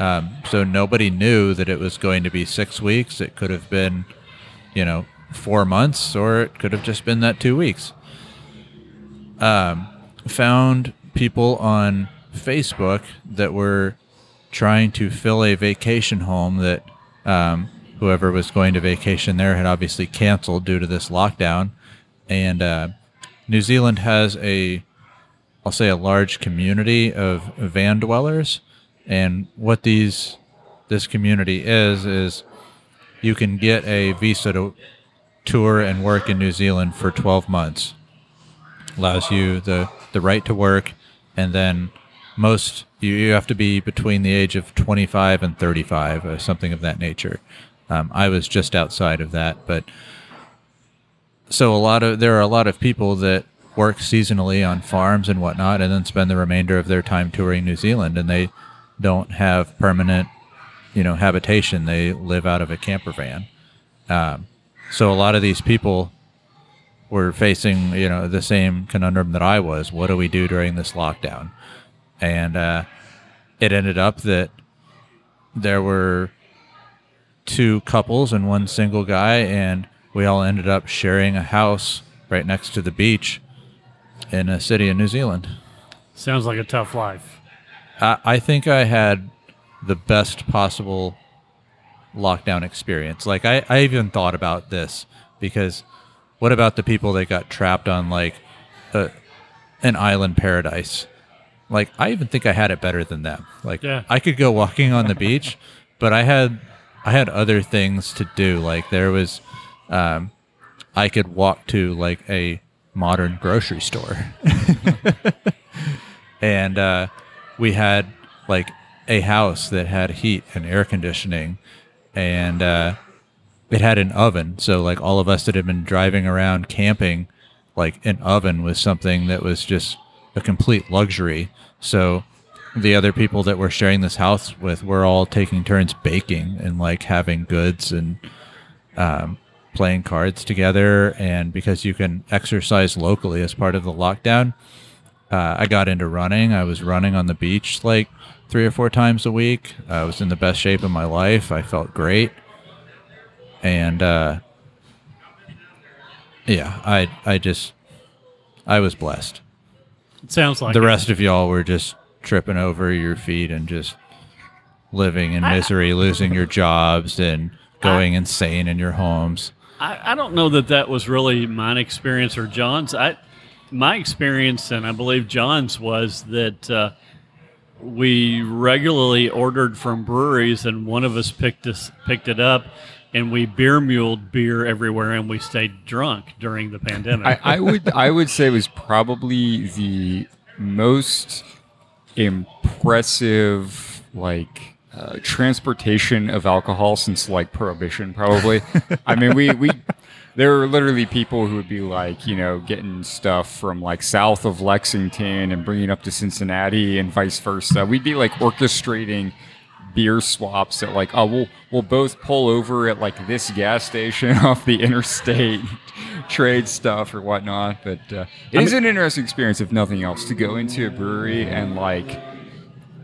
Um, so, nobody knew that it was going to be six weeks. It could have been, you know, four months or it could have just been that two weeks. Um, found people on Facebook that were trying to fill a vacation home that um, whoever was going to vacation there had obviously canceled due to this lockdown. And uh, New Zealand has a, I'll say, a large community of van dwellers. And what these this community is is you can get a visa to tour and work in New Zealand for 12 months. Allows you the the right to work, and then most you, you have to be between the age of 25 and 35 or something of that nature. Um, i was just outside of that but so a lot of there are a lot of people that work seasonally on farms and whatnot and then spend the remainder of their time touring new zealand and they don't have permanent you know habitation. They live out of a camper van. Um, so a lot of these people were facing you know the same conundrum that i was what do we do during this lockdown and uh, it ended up that there were two couples and one single guy, and we all ended up sharing a house right next to the beach in a city in New Zealand. Sounds like a tough life. I, I think I had the best possible lockdown experience. Like I, I even thought about this because what about the people that got trapped on like a, an island paradise? Like I even think I had it better than them. Like Yeah. I could go walking on the beach, but I had I had other things to do. Like there was um I could walk to like a modern grocery store. and uh we had like a house that had heat and air conditioning and uh it had an oven. So like all of us that had been driving around camping, like an oven was something that was just a complete luxury. So the other people that we're sharing this house with, we're all taking turns baking and like having goods and um, playing cards together. And because you can exercise locally as part of the lockdown, uh, I got into running. I was running on the beach like three or four times a week. I was in the best shape of my life. I felt great. And uh, yeah, I I just I was blessed. It sounds like the it. rest of y'all were just tripping over your feet and just living in misery, losing your jobs and going insane in your homes. I, I don't know that that was really my experience or John's. I my experience, and I believe John's, was that uh, we regularly ordered from breweries, and one of us picked us picked it up, and we beer muled beer everywhere, and we stayed drunk during the pandemic. I, I would I would say it was probably the most impressive like uh, transportation of alcohol since like prohibition probably i mean we we there were literally people who would be like you know getting stuff from like south of lexington and bringing up to cincinnati and vice versa we'd be like orchestrating beer swaps at like oh we'll we'll both pull over at like this gas station off the interstate trade stuff or whatnot but uh, it is an interesting experience if nothing else to go into a brewery and like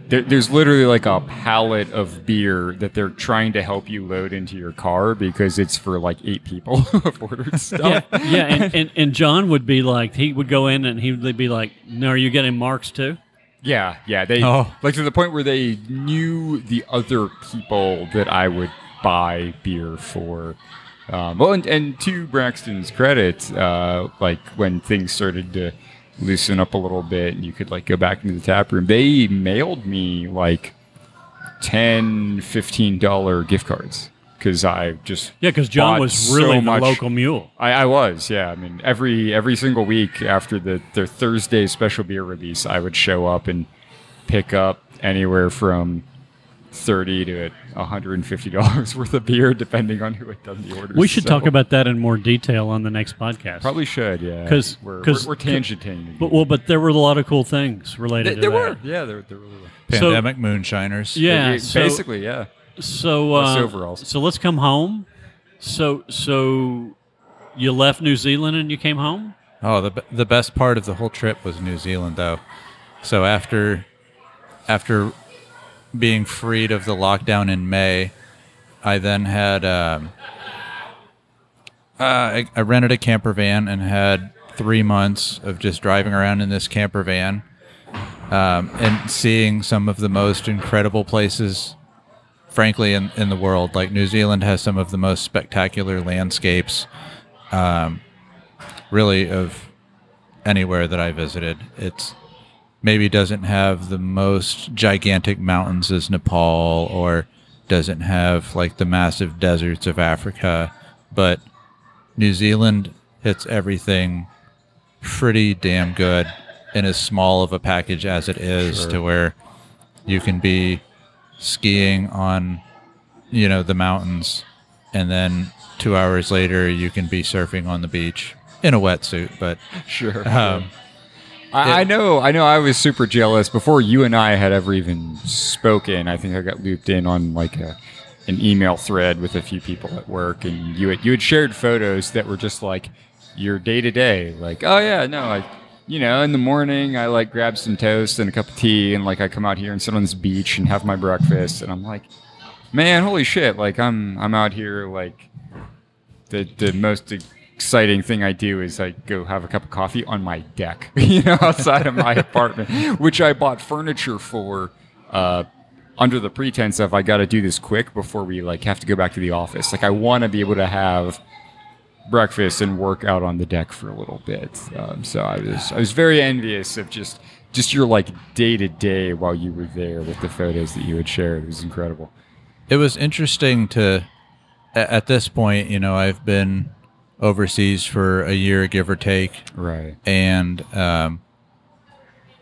there, there's literally like a pallet of beer that they're trying to help you load into your car because it's for like eight people who have ordered stuff yeah, yeah, and, and and John would be like, he would go in and he would be like, "No, are you getting marks too?" Yeah, yeah. They Oh. like to the point where they knew the other people that I would buy beer for. Um, well, and, and to Braxton's credit, uh, like when things started to loosen up a little bit and you could like go back into the tap room, they mailed me like 10 15 dollar gift cards because I just Yeah, because John bought was so really the local mule. I, I was, yeah. I mean, every every single week after the their Thursday special beer release, I would show up and pick up anywhere from thirty to hundred and fifty dollars worth of beer, depending on who had done the order. We should So- talk about that in more detail on the next podcast. Probably should, yeah. 'Cause- we're, 'cause- we're, we're tangenting. But well, but there were a lot of cool things related there, to there that. were, yeah, there, there really were. So- Pandemic moonshiners. Yeah, Yeah, so- basically, yeah. So uh, overalls. So let's come home. So so you left New Zealand and you came home. Oh, the the best part of the whole trip was New Zealand, though. So after after being freed of the lockdown in May, I then had um, uh, I, I rented a camper van and had three months of just driving around in this camper van um, and seeing some of the most incredible places, frankly, in, in the world. Like New Zealand has some of the most spectacular landscapes um, really of anywhere that I visited. It's maybe doesn't have the most gigantic mountains as Nepal or doesn't have like the massive deserts of Africa, but New Zealand hits everything pretty damn good in as small of a package as it is to where you can be skiing on you know the mountains and then 2 hours later you can be surfing on the beach in a wetsuit but Sure. um, I, I know. I know. I was super jealous before you and I had ever even spoken. I think I got looped in on like a, an email thread with a few people at work, and you had, you had shared photos that were just like your day to day. Like, oh yeah, no, I, you know, in the morning I like grab some toast and a cup of tea, and like I come out here and sit on this beach and have my breakfast, and I'm like, man, holy shit! Like I'm I'm out here like the the most exciting thing I do is I go have a cup of coffee on my deck, you know, outside of my apartment, which I bought furniture for uh, under the pretense of I got to do this quick before we like have to go back to the office. Like I want to be able to have breakfast and work out on the deck for a little bit. Um, so I was I was very envious of just just your like day to day while you were there with the photos that you had shared. It was incredible. it was interesting to at this point you know i've been overseas for a year give or take Right. and um,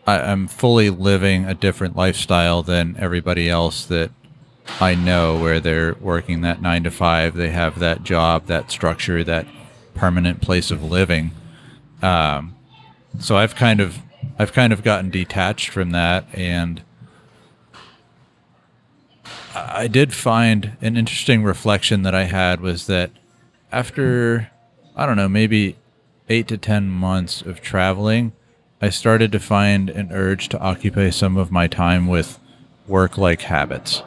I, i'm fully living a different lifestyle than everybody else that i know where they're working that nine to five. They have that job that structure that permanent place of living. Um, so i've kind of i've kind of gotten detached from that. And I did find an interesting reflection that I had was that after, I don't know, maybe eight to 10 months of traveling, I started to find an urge to occupy some of my time with work like habits.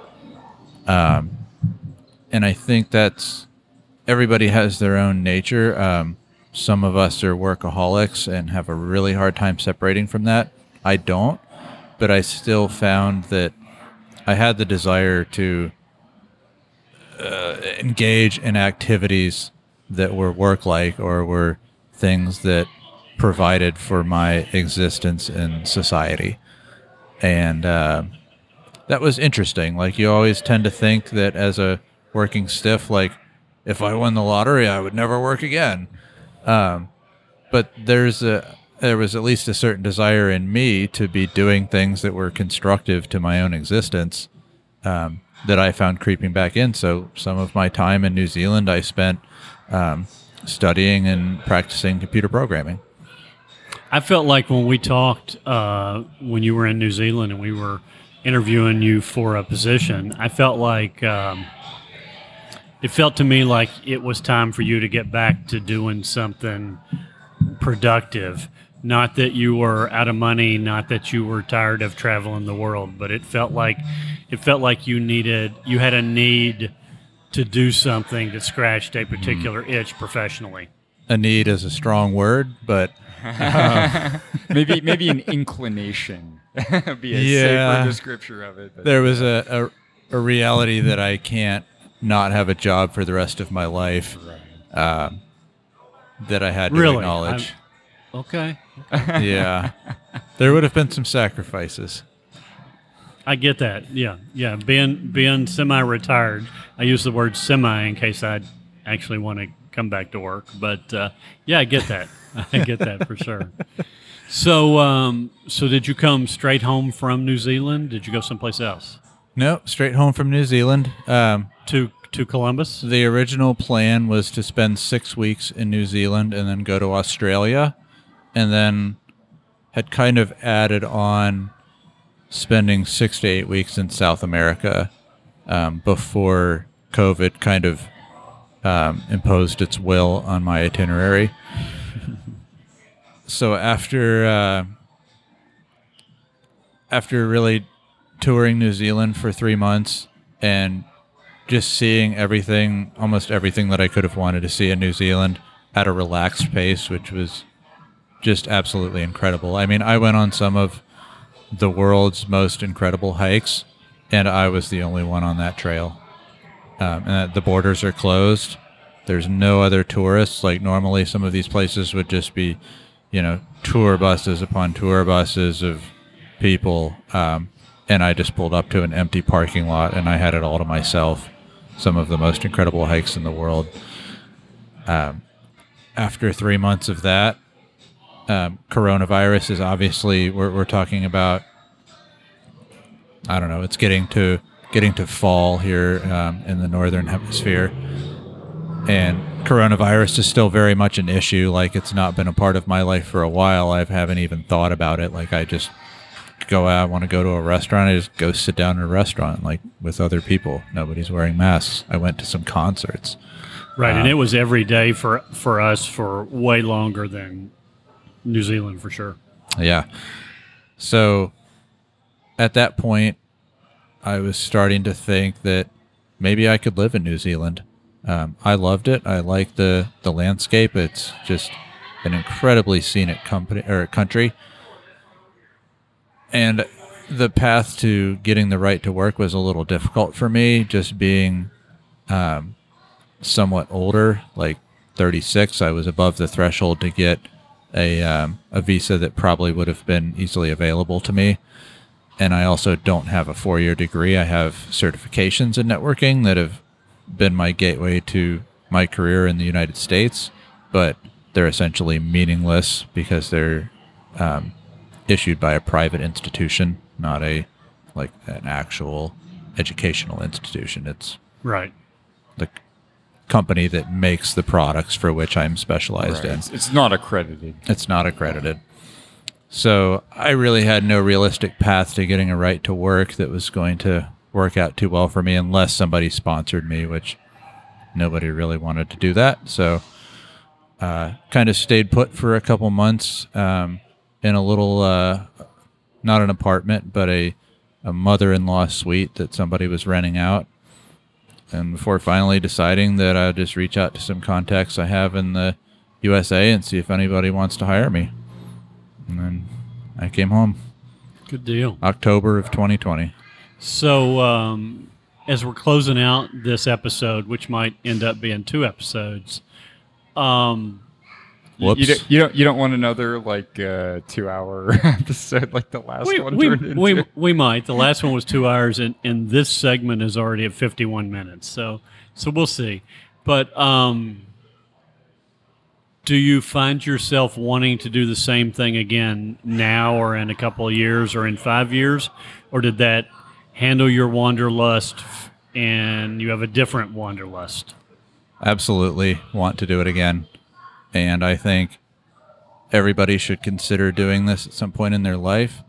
Um, and I think that's everybody has their own nature. Um, some of us are workaholics and have a really hard time separating from that. I don't, but I still found that I had the desire to uh, engage in activities that were work like or were things that provided for my existence in society. And uh, that was interesting. Like, you always tend to think that as a working stiff, like, if I won the lottery, I would never work again. Um, but there's a there was at least a certain desire in me to be doing things that were constructive to my own existence um, that I found creeping back in. So some of my time in New Zealand I spent um, studying and practicing computer programming. I felt like when we talked uh, when you were in New Zealand and we were interviewing you for a position, I felt like um, it felt to me like it was time for you to get back to doing something productive. Not that you were out of money, not that you were tired of traveling the world, but it felt like it felt like you needed you had a need to do something that scratched a particular itch professionally. A need is a strong word, but maybe maybe an inclination be a Yeah. safer description of it. but- there was a, a, a reality that I can't not have a job for the rest of my life um, that I had to Really? acknowledge. Okay. yeah. There would have been some sacrifices. I get that. Yeah, yeah. Being being semi-retired, I use the word semi in case I actually want to come back to work. But uh, yeah, I get that. I get that for sure. So, um, so did you come straight home from New Zealand? Did you go someplace else? No, straight home from New Zealand. Um, To to Columbus. the original plan was to spend six weeks in New Zealand and then go to Australia, and then had kind of added on spending six to eight weeks in South America um, before COVID kind of um, imposed its will on my itinerary. So after uh, after really touring New Zealand for three months and just seeing everything, almost everything that I could have wanted to see in New Zealand at a relaxed pace, which was just absolutely incredible. I mean, I went on some of the world's most incredible hikes, and I was the only one on that trail. Um, and the borders are closed. There's no other tourists. Like normally, some of these places would just be, you know, tour buses upon tour buses of people. Um, and I just pulled up to an empty parking lot, and I had it all to myself. Some of the most incredible hikes in the world. Um, after three months of that, um, coronavirus is obviously we're, we're talking about. I don't know. It's getting to getting to fall here um, in the northern hemisphere, and coronavirus is still very much an issue. Like it's not been a part of my life for a while. I haven't even thought about it. Like I just go out, I want to go to a restaurant, I just go sit down in a restaurant like with other people. Nobody's wearing masks. I went to some concerts. Right, and uh, it was every day for for us for way longer than New Zealand for sure. Yeah. So at that point, I was starting to think that maybe I could live in New Zealand. Um, I loved it. I like the the landscape. It's just an incredibly scenic company or country. And the path to getting the right to work was a little difficult for me, just being um, somewhat older, like 36. I was above the threshold to get a um, a visa that probably would have been easily available to me. And I also don't have a four year degree. I have certifications in networking that have been my gateway to my career in the United States, but they're essentially meaningless because they're um, issued by a private institution, not a like an actual educational institution. It's Right. the company that makes the products for which I'm specialized Right. in. It's, it's not accredited. It's not accredited. So I really had no realistic path to getting a right to work that was going to work out too well for me unless somebody sponsored me, which nobody really wanted to do that. So uh, kind of stayed put for a couple months um, in a little, uh, not an apartment, but a, a mother in law suite that somebody was renting out. And before finally deciding that I'd just reach out to some contacts I have in the USA and see if anybody wants to hire me. And then I came home Good deal. October of 2020. So, um, as we're closing out this episode, which might end up being two episodes, um, You- Whoops. You, don't, you don't. You don't want another like uh, two-hour episode like the last we, one we, turned into. we, we might. The last one was two hours, and, and this segment is already at 51 minutes. So, so we'll see. But um, do you find yourself wanting to do the same thing again now, or in a couple of years, or in five years, or did that handle your wanderlust, and you have a different wanderlust? Absolutely want to do it again. And I think everybody should consider doing this at some point in their life.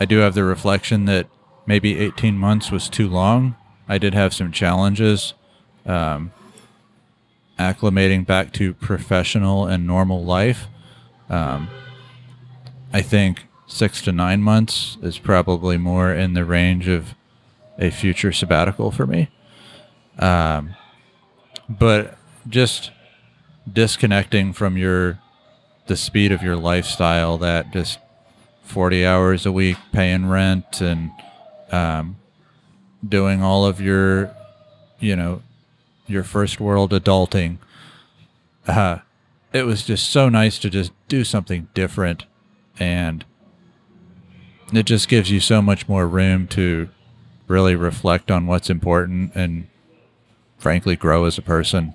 I do have the reflection that maybe 18 months was too long. I did have some challenges um, acclimating back to professional and normal life. Um, I think six to nine months is probably more in the range of a future sabbatical for me. Um, but just disconnecting from your the speed of your lifestyle that just 40 hours a week paying rent and um, doing all of your you know your first world adulting uh, it was just so nice to just do something different and it just gives you so much more room to really reflect on what's important and frankly grow as a person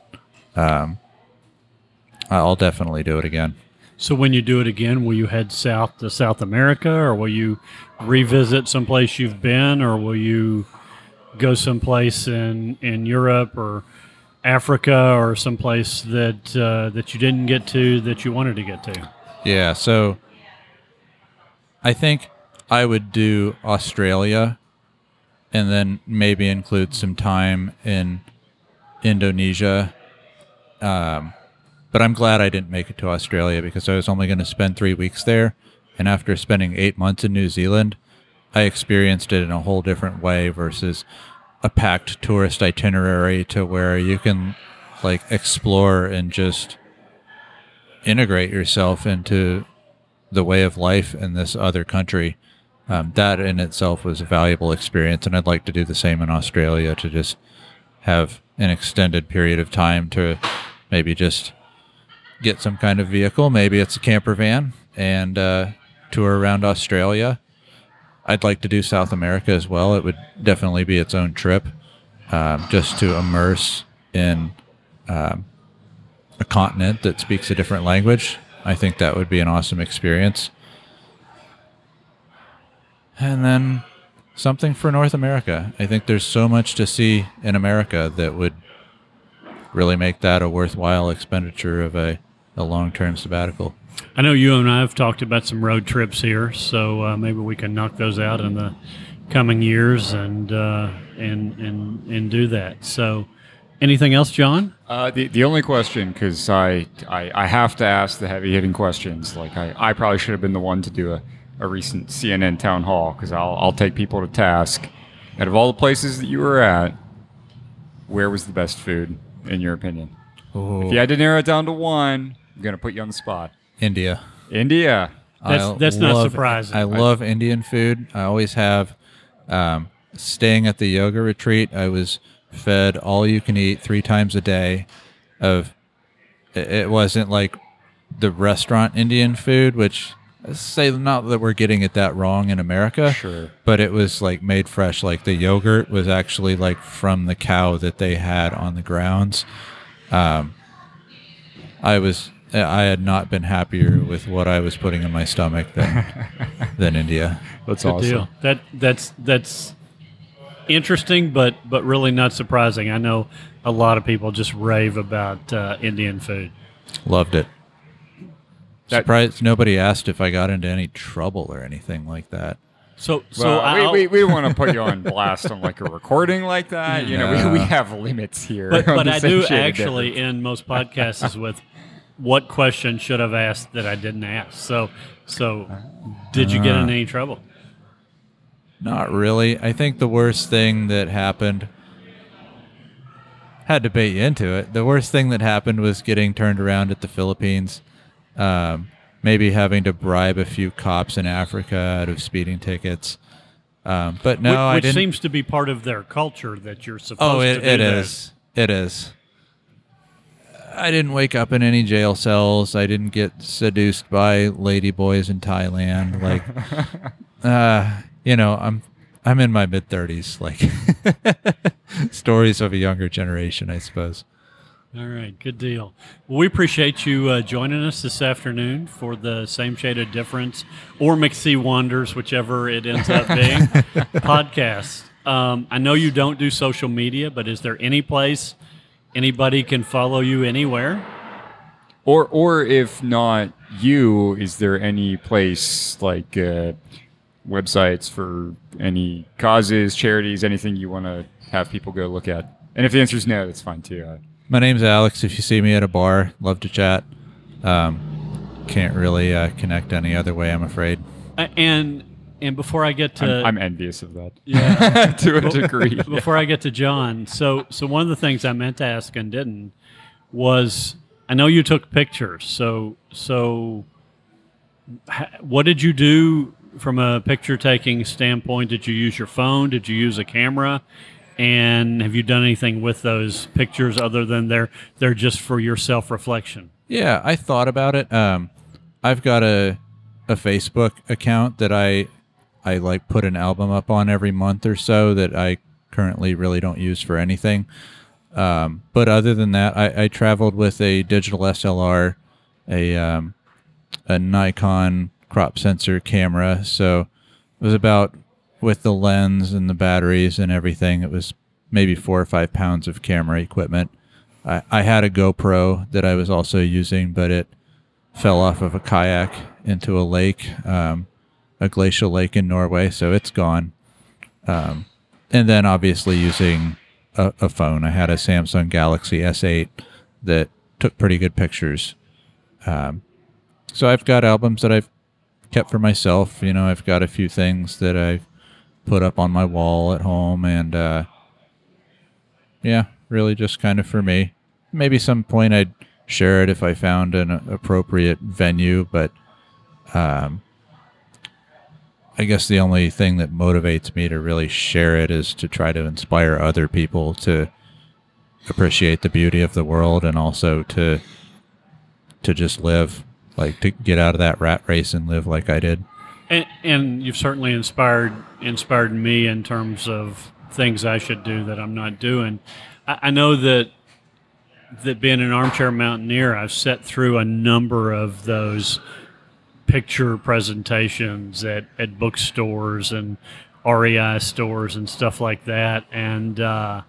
um, i'll definitely do it again So when you do it again, will you head south to South America, or will you revisit someplace you've been, or will you go someplace in in Europe or Africa or someplace that uh, that you didn't get to that you wanted to get to? Yeah, so I think I would do Australia and then maybe include some time in Indonesia. Um, but I'm glad I didn't make it to Australia because I was only going to spend three weeks there. And after spending eight months in New Zealand, I experienced it in a whole different way versus a packed tourist itinerary to where you can like explore and just integrate yourself into the way of life in this other country. Um, that in itself was a valuable experience, and I'd like to do the same in Australia to just have an extended period of time to maybe just get some kind of vehicle. Maybe it's a camper van and uh, tour around Australia. I'd like to do South America as well. It would definitely be its own trip, um, just to immerse in um, a continent that speaks a different language. I think that would be an awesome experience. And then something for North America. I think there's so much to see in America that would really make that a worthwhile expenditure of a, a long term sabbatical. I know you and I have talked about some road trips here, so uh, maybe we can knock those out in the coming years and uh, and and and do that. So, anything else, John? Uh, the, the only question, because I, I I have to ask the heavy hitting questions. Like I, I probably should have been the one to do a, a recent CNN town hall because I'll I'll take people to task. Out of all the places that you were at, where was the best food in your opinion? If you had to narrow it down to one, I'm gonna put you on the spot. India. India. That's- I that's not surprising. I love Indian food. I always have. Um, staying at the yoga retreat, I was fed all you can eat three times a day. Of it it wasn't like the restaurant Indian food, which let's say not that we're getting it that wrong in America. Sure. But it was like made fresh. Like the yogurt was actually like from the cow that they had on the grounds. Um, I was I had not been happier with what I was putting in my stomach than than India. That's Good awesome. deal. That that's that's interesting, but but really not surprising. I know a lot of people just rave about uh, Indian food. Loved it. That- Surprised nobody asked if I got into any trouble or anything like that. So so Well, we, we, we want to put you on blast on like a recording like that. You know, we, we have limits here. but but I do actually Difference. end most podcasts with what question should I've asked that I didn't ask. So so did you get uh-huh. in any trouble? Not really. I think the worst thing that happened had to bait you into it. The worst thing that happened was getting turned around at the Philippines. Um, maybe having to bribe a few cops in Africa out of speeding tickets. Um, but no, which I didn't. seems to be part of their culture that you're supposed Oh, to it, do it is. It is. I didn't wake up in any jail cells. I didn't get seduced by ladyboys in Thailand. Like, uh, you know, I'm I'm in my mid thirties. Like, stories of a younger generation, I suppose. All right, good deal. Well, we appreciate you uh, joining us this afternoon for the Same Shade of Difference or McSee Wonders, whichever it ends up being, podcast. Um, I know you don't do social media, but is there any place anybody can follow you anywhere? Or, or if not you, is there any place like uh, websites for any causes, charities, anything you want to have people go look at? And if the answer is no, that's fine too. Uh, My name's Alex. If you see me at a bar, love to chat. Um, can't really uh, connect any other way, I'm afraid. Uh, and and before I get to I'm, I'm envious of that yeah, to a degree. before I get to John, so so one of the things I meant to ask and didn't was I know you took pictures. So so ha- what did you do from a picture taking standpoint? Did you use your phone? Did you use a camera? And have you done anything with those pictures other than they're they're just for your self reflection? Yeah, I thought about it. Um, I've got a a Facebook account that I I like put an album up on every month or so that I currently really don't use for anything. Um, but other than that, I, I traveled with a digital SLR, a um, a Nikon crop sensor camera. So it was about with the lens and the batteries and everything, it was maybe four or five pounds of camera equipment. I, I had a GoPro that I was also using, but it fell off of a kayak into a lake, um, a glacial lake in Norway, so it's gone. Um, and then obviously using a, a phone. I had a Samsung Galaxy S8 that took pretty good pictures. Um, so I've got albums that I've kept for myself. You know, I've got a few things that I've put up on my wall at home, and uh, yeah, really just kind of for me. Maybe some point I'd share it if I found an appropriate venue, but um, I guess the only thing that motivates me to really share it is to try to inspire other people to appreciate the beauty of the world and also to to just live like to get out of that rat race and live like I did. And, and you've certainly inspired inspired me in terms of things I should do that I'm not doing. I, I know that that being an armchair mountaineer, I've sat through a number of those picture presentations at, at bookstores and REI stores and stuff like that, and uh,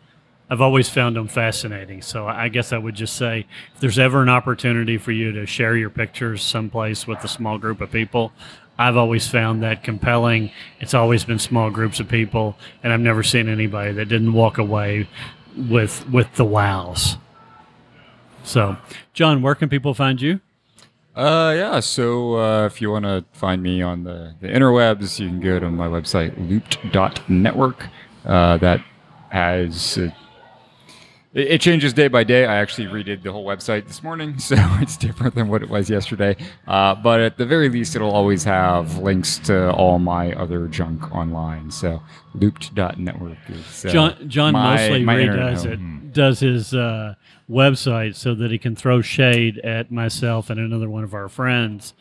I've always found them fascinating. So I guess I would just say if there's ever an opportunity for you to share your pictures someplace with a small group of people, I've always found that compelling. It's always been small groups of people, and I've never seen anybody that didn't walk away with with the wows. So, John, where can people find you? Uh, yeah. So uh, if you want to find me on the, the interwebs, you can go to my website looped.network. Uh, that has uh, it, changes day by day. I actually redid the whole website this morning, so it's different than what it was yesterday. Uh, but at the very least, it'll always have links to all my other junk online. So looped.network is uh, John John my- mostly my redoes home. it, does his uh, website so that he can throw shade at myself and another one of our friends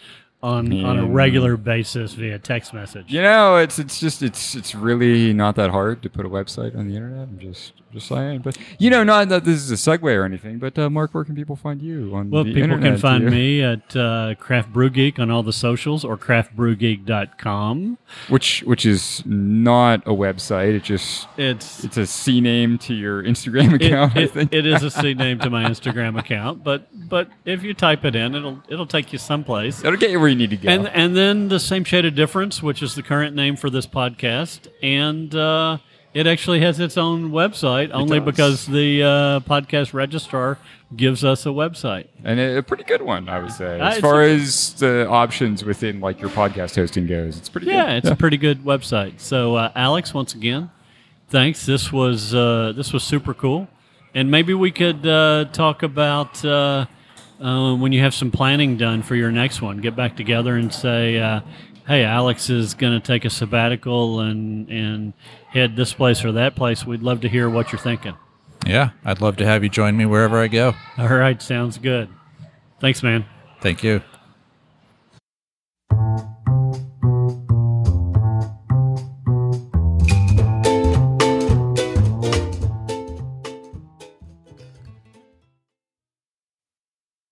on on a regular basis via text message. You know, it's it's just it's it's really not that hard to put a website on the internet. I'm just just saying, but you know, not that this is a segue or anything. But uh, Mark, where can people find you on Well, people can find me at uh, Craft Brew Geek on all the socials or craftbrewgeek.com. which which is not a website. It just It's it's a CNAME to your Instagram it, account. I it- it is a CNAME to my Instagram account, but but if you type it in, it'll it'll take you someplace. it'll get you where you need to go. And and then the same shade of difference, which is the current name for this podcast, and uh, it actually has its own website only does. because the uh, podcast registrar gives us a website. and a, a pretty good one, I would say. Uh, As it's far a- as the options within like your podcast hosting goes, it's pretty Yeah, good. it's a pretty good website. So uh, Alex, once again, thanks. This was uh, this was super cool, and maybe we could uh, talk about. Uh, when you have some planning done for your next one, get back together and say, uh, "Hey, Alex is going to take a sabbatical and and head this place or that place." We'd love to hear what you're thinking. Yeah, I'd love to have you join me wherever I go. All right, sounds good. Thanks, man. Thank you.